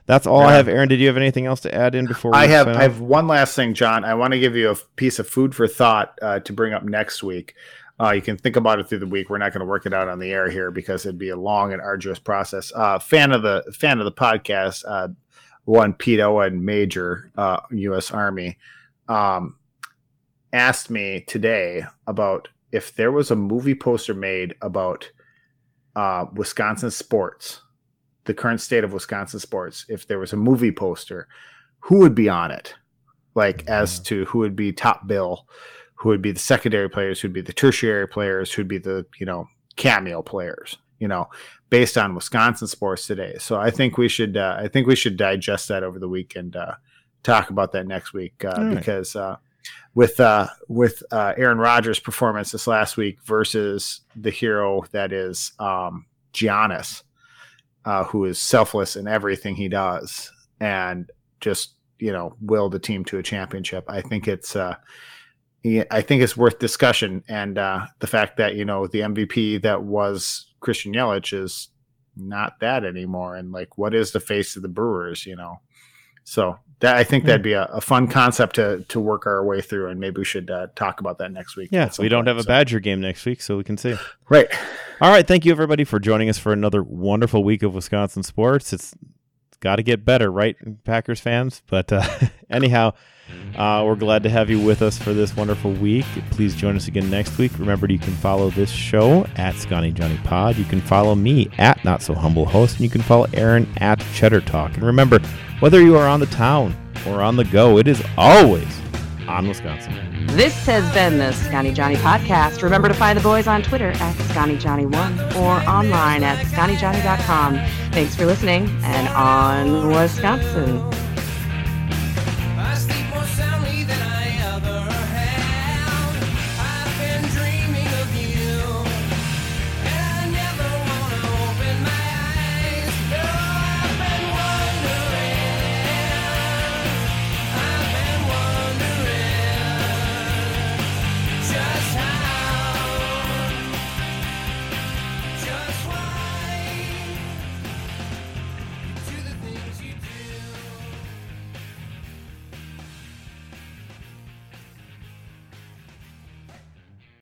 that's all. I have. Aaron, did you have anything else to add in before? I have. I have one last thing, John. I want to give you a piece of food for thought uh, to bring up next week. Uh, you can think about it through the week. We're not going to work it out on the air here because it'd be a long and arduous process. Uh, fan of the fan of the podcast, uh, one Pete Owen Major, uh, U.S. Army, um, asked me today about if there was a movie poster made about uh, Wisconsin sports, the current state of Wisconsin sports. If there was a movie poster, who would be on it? Like as to who would be top bill, who would be the secondary players, who'd be the tertiary players, who'd be the you know cameo players you know, based on Wisconsin sports today. So I think we should uh, I think we should digest that over the week and uh, talk about that next week uh, right. because uh, with uh, with uh, Aaron Rodgers' performance this last week versus the hero that is um, Giannis, who is selfless in everything he does and just you know will the team to a championship. I think it's I think it's worth discussion, and uh, the fact that you know the MVP that was Christian Yelich is not that anymore, and like what is the face of the Brewers, you know? So that I think that'd be a, a fun concept to to work our way through, and maybe we should uh, talk about that next week. Yeah, we don't have a Badger game next week, so we can see. Right. All right. Thank you everybody for joining us for another wonderful week of Wisconsin sports. It's got to get better, right, Packers fans? But uh, <laughs> anyhow. Uh, we're glad to have you with us for this wonderful week. Please join us again next week. Remember, you can follow this show at Scotty Johnny Pod. You can follow me at Not So Humble Host, and you can follow Aaron at Cheddar Talk. And remember, whether you are on the town or on the go, it is always on Wisconsin. This has been the Scotty Johnny Podcast. Remember to find the boys on Twitter at ScottyJohnny1 or online at ScottyJohnny.com. Thanks for listening, and on Wisconsin.